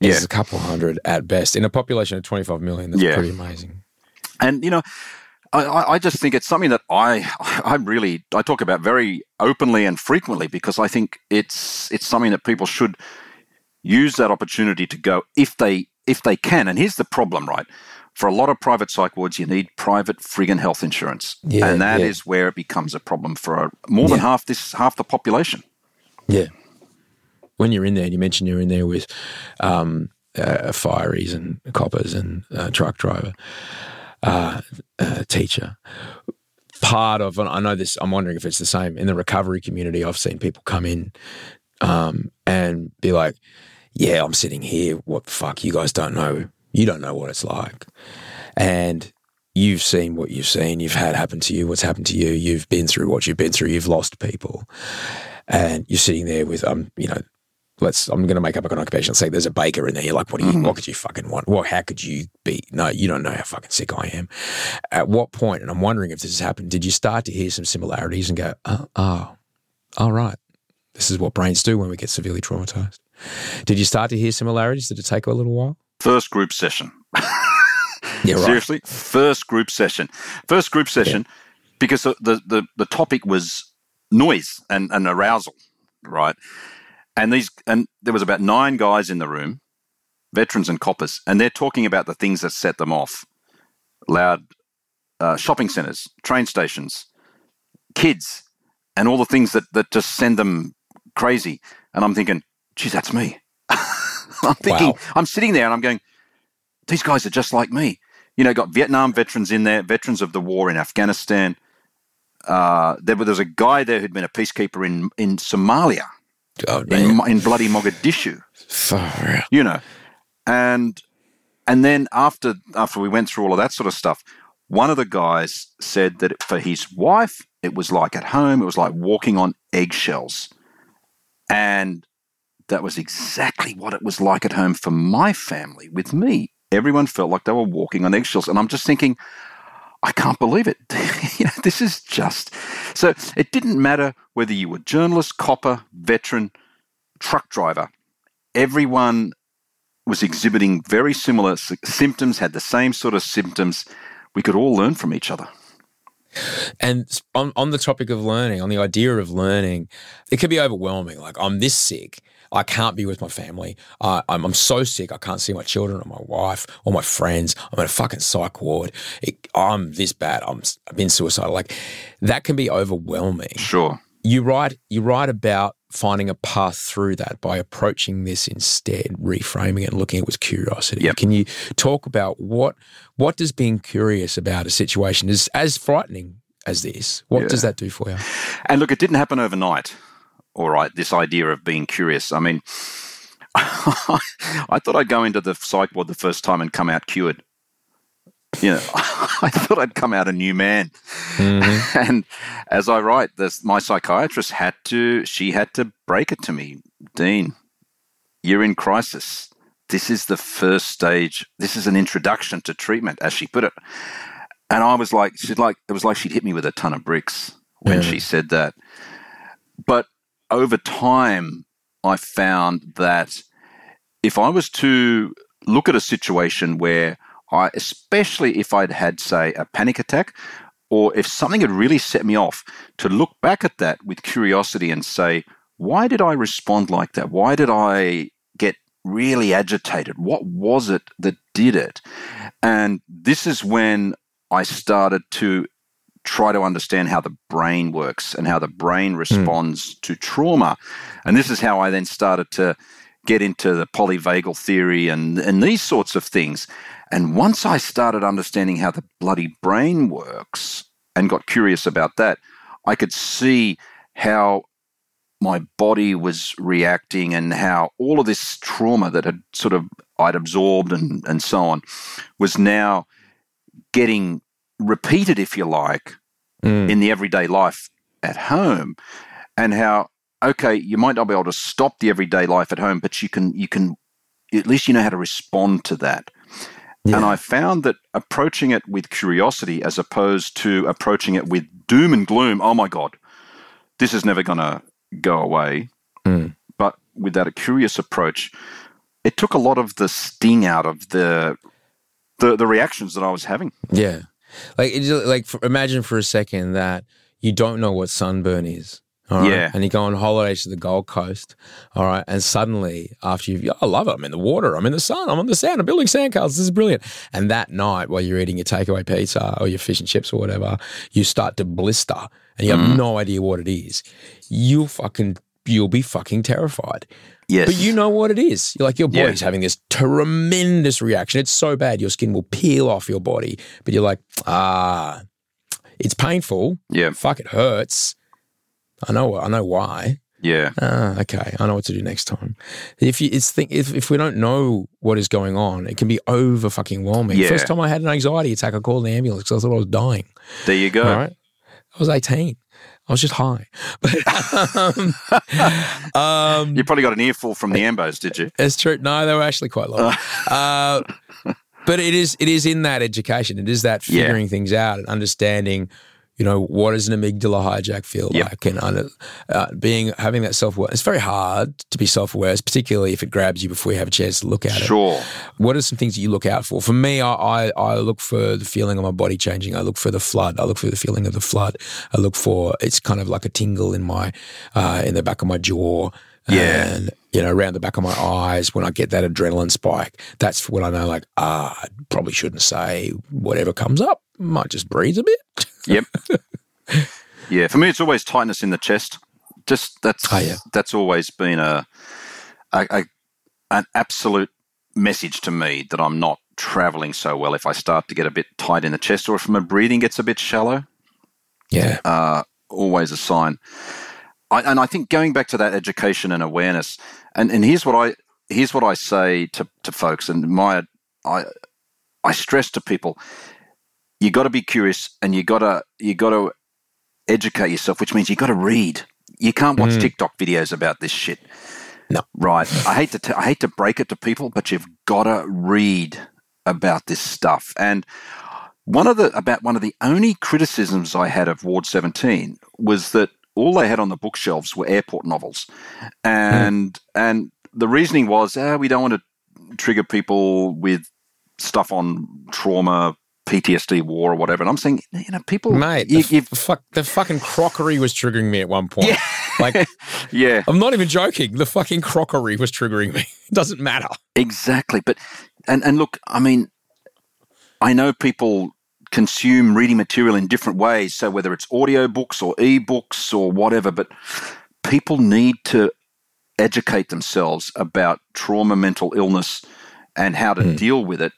is Yeah. a couple hundred at best in a population of 25 million. That's Yeah. pretty amazing. And you know, I- I, I just think it's something that I I really I talk about very openly and frequently because I think it's it's something that people should use that opportunity to go if they if they can. And here's the problem, right? For a lot of private psych wards, you need private friggin' health insurance, Yeah, and that yeah. is where it becomes a problem for more than Yeah. half this half the population. Yeah. When you're in there, you mentioned you're in there with um, uh, fireys and coppers and uh, truck driver, uh, uh, teacher. Part of, and I know this, I'm wondering if it's the same in the recovery community. I've seen people come in um, and be like, yeah, I'm sitting here. What the fuck? You guys don't know. You don't know what it's like. And you've seen what you've seen. You've had happen to you what's happened to you. You've been through what you've been through. You've lost people and you're sitting there with um, you know, let's I'm going to make up an occupation. Say there's a baker in there. You're like, what do you? What could you fucking want? What? How could you be? No, you don't know how fucking sick I am. At what point? And I'm wondering if this has happened. Did you start to hear some similarities and go, oh, oh, all right, this is what brains do when we get severely traumatized. Did you start to hear similarities? Did it take a little while? First group session. Yeah, right. Seriously, first group session, first group session, because the, the the topic was noise and, and arousal, right? And these and there was about nine guys in the room, veterans and coppers, and they're talking about the things that set them off: loud uh, shopping centres, train stations, kids, and all the things that that just send them crazy. And I'm thinking, geez, that's me. I'm thinking, Wow. I'm sitting there and I'm going, these guys are just like me. You know, got Vietnam veterans in there, veterans of the war in Afghanistan. Uh, there, was- there was a guy there who'd been a peacekeeper in, in Somalia, Oh, in, in bloody Mogadishu you know and and then after after we went through all of that sort of stuff one of the guys said that for his wife it was like at home it was like walking on eggshells and that was exactly what it was like at home for my family with me everyone felt like they were walking on eggshells and i'm just thinking i can't believe it you know this is just so it didn't matter whether you were journalist copper veteran truck driver everyone was exhibiting very similar s- symptoms, had the same sort of symptoms. We could all learn from each other. And on, on the topic of learning, on the idea of learning, it can be overwhelming. Like, I'm this sick. I can't be with my family. Uh, I'm, I'm so sick. I can't see my children or my wife or my friends. I'm in a fucking psych ward. It, I'm this bad. I'm, I've been suicidal. Like, that can be overwhelming. Sure. You write, you write about finding a path through that by approaching this instead, reframing it and looking at it with curiosity. Yep. Can you talk about what what does being curious about a situation is as frightening as this? What Yeah. does that do for you? And look, it didn't happen overnight. All right, this idea of being curious. I mean, I thought I'd go into the psych ward the first time and come out cured. You know, I thought I'd come out a new man. Mm-hmm. And as I write, this, my psychiatrist had to, she had to break it to me. Dean, you're in crisis. This is the first stage. This is an introduction to treatment, as she put it. And I was like, she'd like, it was like she'd hit me with a ton of bricks when Yeah. she said that. But over time, I found that if I was to look at a situation where I, especially if I'd had, say, a panic attack, or if something had really set me off, to look back at that with curiosity and say, why did I respond like that? Why did I get really agitated? What was it that did it? And this is when I started to try to understand how the brain works and how the brain hmm. responds to trauma. And this is how I then started to get into the polyvagal theory and, and these sorts of things. And once I started understanding how the bloody brain works and got curious about that, I could see how my body was reacting and how all of this trauma that had sort of I'd absorbed and, and so on was now getting repeated, if you like, Mm. in the everyday life at home, and how okay, you might not be able to stop the everyday life at home, but you can you can at least you know how to respond to that. And I found that approaching it with curiosity as opposed to approaching it with doom and gloom, oh my God, this is never going to go away. Mm. But with that a curious approach, it took a lot of the sting out of the the, the reactions that I was having. Yeah, like it's just- like for, imagine for a second that you don't know what sunburn is. All right. Yeah. And you go on holidays to the Gold Coast. All right. And suddenly, after you've, oh, I love it. I'm in the water. I'm in the sun. I'm on the sand. I'm building sandcastles. This is brilliant. And that night, while you're eating your takeaway pizza or your fish and chips or whatever, you start to blister and you have mm. no idea what it is. You'll fucking, you'll be fucking terrified. Yes. But you know what it is. You're like, your Yeah. body's having this tremendous reaction. It's so bad, your skin will peel off your body. But you're like, ah, it's painful. Yeah. Fuck, it hurts. I know. I know why. Yeah. Ah, okay. I know what to do next time. If you, it's think if, if we don't know what is going on, it can be over fucking whelming. Yeah. First time I had an anxiety attack, I called the ambulance because I thought I was dying. There you go. All right. I was 18. I was just high. But um, um, You probably got an earful from the Ambos, did you? it's true. No, they were actually quite long. uh, but it is it is in that education. It is that Yeah. figuring things out and understanding. You know what does an amygdala hijack feel Yep. like, and under, uh, being having that self aware. It's very hard to be self aware, particularly if it grabs you before you have a chance to look at it. Sure. What are some things that you look out for? For me, I, I, I look for the feeling of my body changing. I look for the flood. I look for the feeling of the flood. I look for it's kind of like a tingle in my uh, in the back of my jaw. Yeah. And you know, around the back of my eyes when I get that adrenaline spike. That's when I know like, ah, I probably shouldn't say whatever comes up. Might just breathe a bit. Yep. yeah. For me, it's always tightness in the chest. Just that's Oh, yeah. that's always been a a, a an absolute message to me that I'm not traveling so well if I start to get a bit tight in the chest or if my breathing gets a bit shallow. Yeah. Uh, always a sign. I, and I think going back to that education and awareness, and, and here's what I here's what I say to, to folks, and my I I stress to people, you got to be curious, and you got to you got to educate yourself, which means you got to read. You can't watch Mm. TikTok videos about this shit. No. Right. I hate to t- I hate to break it to people, but you've got to read about this stuff. And one of the about one of the only criticisms I had of Ward 17 was that all they had on the bookshelves were airport novels, and and the reasoning was, ah, we don't want to trigger people with stuff on trauma, PTSD, war, or whatever. And I'm saying, you know, people, Mate, you, the, fuck, the fucking crockery was triggering me at one point. Yeah. Like, yeah, I'm not even joking. The fucking crockery was triggering me. It doesn't matter. Exactly. But and and look, I mean, I know people consume reading material in different ways. So whether it's audio books or e-books or whatever, but people need to educate themselves about trauma, mental illness, and how to hmm. deal with it.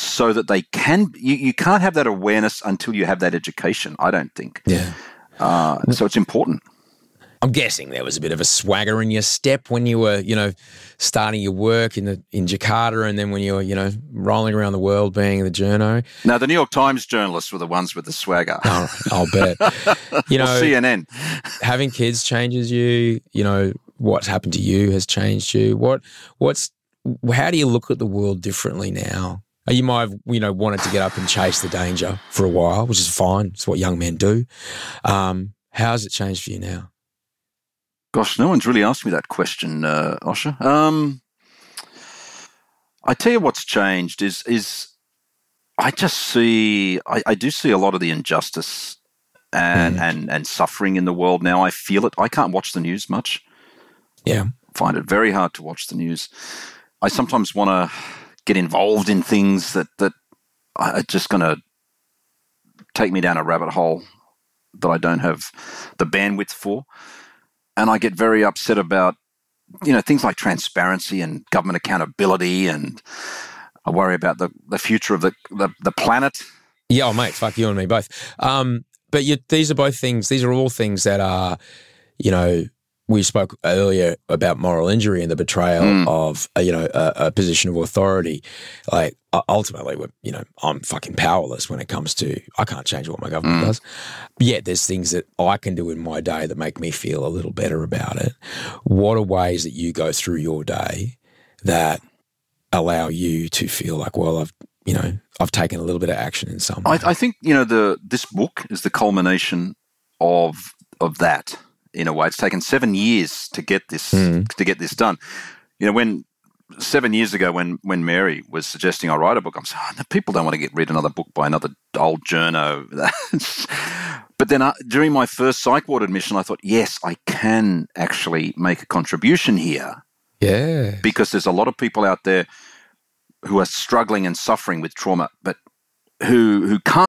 So that they can, you, you can't have that awareness until you have that education. I don't think. Yeah. Uh, so it's important. I'm guessing there was a bit of a swagger in your step when you were, you know, starting your work in the in Jakarta, and then when you were, you know, rolling around the world being the journo. Now the New York Times journalists were the ones with the swagger. Oh, I'll bet. You know, CNN. having kids changes you. You know, what's happened to you has changed you. What what's how do you look at the world differently now? Uh, You might have, you know, wanted to get up and chase the danger for a while, which is fine. It's what young men do. Um, how's it changed for you now? Gosh, no one's really asked me that question, uh, Osher. Um, I tell you what's changed is is I just see I, I do see a lot of the injustice and, and and suffering in the world now. I feel it. I can't watch the news much. Yeah. Find it very hard to watch the news. I sometimes want to get involved in things that that are just going to take me down a rabbit hole that I don't have the bandwidth for and I get very upset about you know things like transparency and government accountability, and I worry about the, the future of the, the, the planet. Yeah, oh, mate, fuck you and me both. Um, but you, these are both things. These are all things that are, you know, we spoke earlier about moral injury and the betrayal Mm. of, uh, you know, a, a position of authority. Like ultimately, we're, you know, I'm fucking powerless when it comes to I can't change what my government Mm. does. But yet, there's things that I can do in my day that make me feel a little better about it. What are ways that you go through your day that allow you to feel like, well, I've, you know, I've taken a little bit of action in some way. I, I think you know the this book is the culmination of of that. In a way, it's taken seven years to get this Mm. to get this done. You know, when seven years ago, when when Mary was suggesting I write a book, I'm saying, oh, people don't want to get read another book by another old journo. but then uh, during my first psych ward admission, I thought, yes, I can actually make a contribution here Yeah. because there's a lot of people out there who are struggling and suffering with trauma, but who who can't.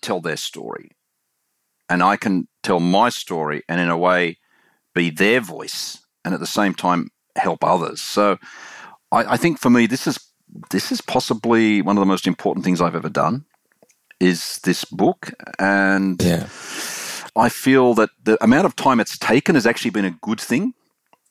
tell their story. And I can tell my story and, in a way, be their voice and at the same time help others. So I, I think for me, this is this is possibly one of the most important things I've ever done is this book. And Yeah. I feel that the amount of time it's taken has actually been a good thing.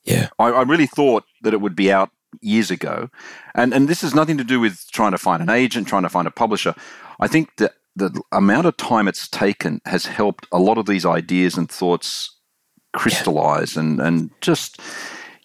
Yeah. I, I really thought that it would be out years ago. And and this has nothing to do with trying to find an agent, trying to find a publisher. I think that the amount of time it's taken has helped a lot of these ideas and thoughts crystallize and, and just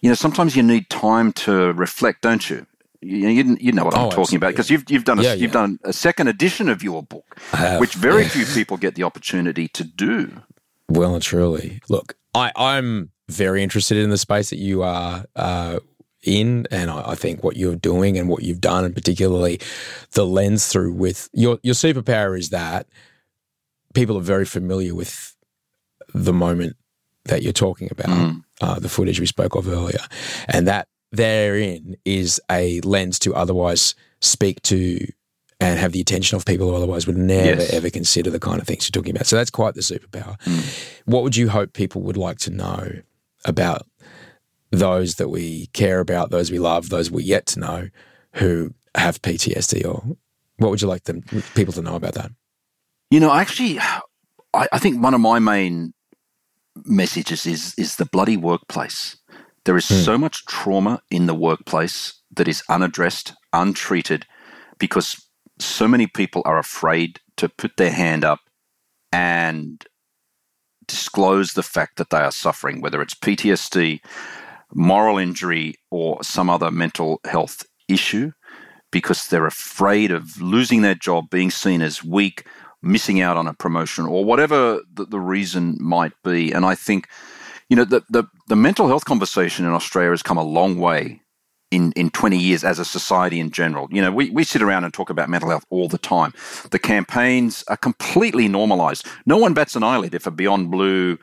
you know sometimes you need time to reflect don't you you, you, you know what I'm Oh, talking about because you've you've done a, Yeah, you've yeah. done a second edition of your book, which very yeah. few people get the opportunity to do. Well and truly. Look, I, I'm very interested in the space that you are uh, in, and I, I think what you're doing and what you've done, and particularly the lens through with your your superpower is that people are very familiar with the moment that you're talking about, Mm. uh, the footage we spoke of earlier, and that therein is a lens to otherwise speak to and have the attention of people who otherwise would never Yes. ever consider the kind of things you're talking about. So that's quite the superpower. What would you hope people would like to know about those that we care about, those we love, those we yet to know who have PTSD or what would you like them people to know about that? You know, actually, I, I think one of my main messages is is the bloody workplace. There is hmm. so much trauma in the workplace that is unaddressed, untreated, because so many people are afraid to put their hand up and disclose the fact that they are suffering, whether it's PTSD, moral injury, or some other mental health issue, because they're afraid of losing their job, being seen as weak, missing out on a promotion, or whatever the, the reason might be. And I think, you know, the, the, the mental health conversation in Australia has come a long way in, in 20 years as a society in general. You know, we, we sit around and talk about mental health all the time. The campaigns are completely normalized. No one bats an eyelid if a Beyond Blue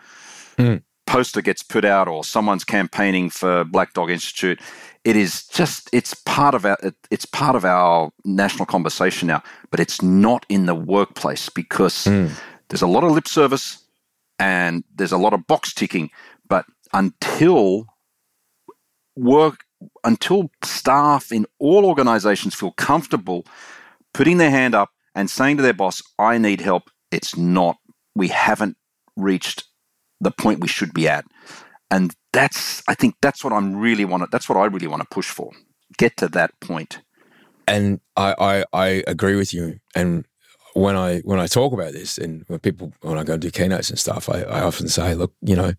hmm. Poster gets put out or someone's campaigning for Black Dog Institute. It is just it's part of our it's part of our national conversation now, but it's not in the workplace because hmm. there's a lot of lip service and there's a lot of box ticking, but until work until staff in all organizations feel comfortable putting their hand up and saying to their boss, I need help, it's not, we haven't reached the point we should be at. And that's, I think that's what I'm really want to, that's what I really want to push for. Get to that point. And I, I, I agree with you. And when I when I talk about this, and when people when I go and do keynotes and stuff, I, I often say, look, you know,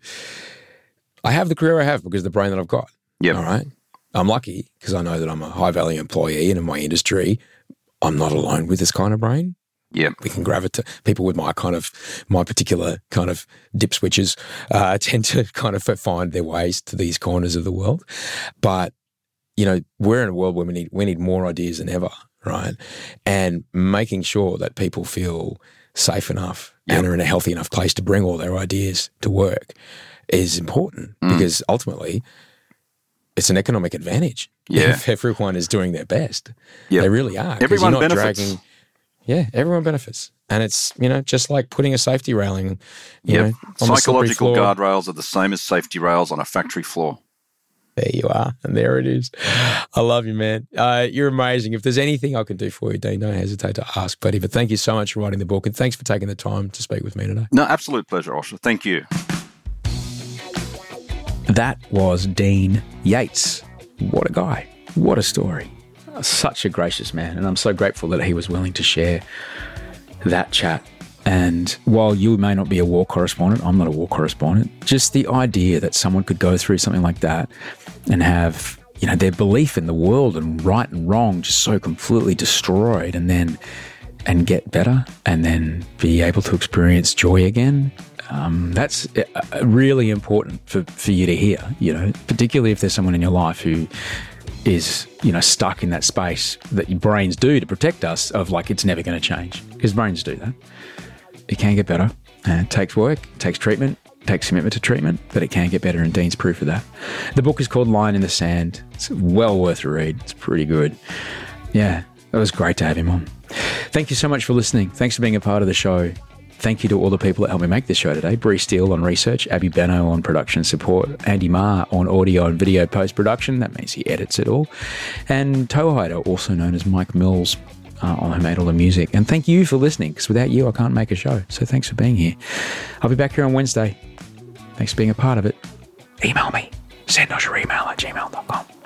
I have the career I have because of the brain that I've got. Yeah. All right. I'm lucky because I know that I'm a high value employee, and in my industry, I'm not alone with this kind of brain. Yeah. We can gravitate people with my kind of my particular kind of dip switches uh, tend to kind of find their ways to these corners of the world, but you know we're in a world where we need we need more ideas than ever, right? And making sure that people feel safe enough and are in a healthy enough place to bring all their ideas to work is important Mm. because ultimately it's an economic advantage. Yeah. If everyone is doing their best. Yeah. They really are. Everyone you're not benefits. Dragging, yeah, everyone benefits. And it's, you know, just like putting a safety railing, you Yep. know, on the slippery Psychological guardrails are the same as safety rails on a factory floor. There you are. And there it is. I love you, man. Uh, you're amazing. If there's anything I can do for you, Dean, don't hesitate to ask, buddy. But thank you so much for writing the book and thanks for taking the time to speak with me today. No, absolute pleasure, Osher. Thank you. That was Dean Yates. What a guy. What a story. Such a gracious man. And I'm so grateful that he was willing to share that chat. And while you may not be a war correspondent, I'm not a war correspondent, just the idea that someone could go through something like that and have, you know, their belief in the world and right and wrong just so completely destroyed and then and get better and then be able to experience joy again. Um, that's really important for, for you to hear, you know, particularly if there's someone in your life who is, you know, stuck in that space that your brains do to protect us of like it's never going to change because brains do that. It can get better. Uh, it takes work, it takes treatment, it takes commitment to treatment, but it can get better, and Dean's proof of that. The book is called Line in the Sand. It's well worth a read. It's pretty good. Yeah, it was great to have him on. Thank you so much for listening. Thanks for being a part of the show. Thank you to all the people that helped me make this show today. Bree Steele on research, Abby Benno on production support, Andy Marr on audio and video post production. That means he edits it all. And Tohider, also known as Mike Mills, uh, who made all the music. And thank you for listening, because without you, I can't make a show. So thanks for being here. I'll be back here on Wednesday. Thanks for being a part of it. Email me. Send us your email at gmail.com.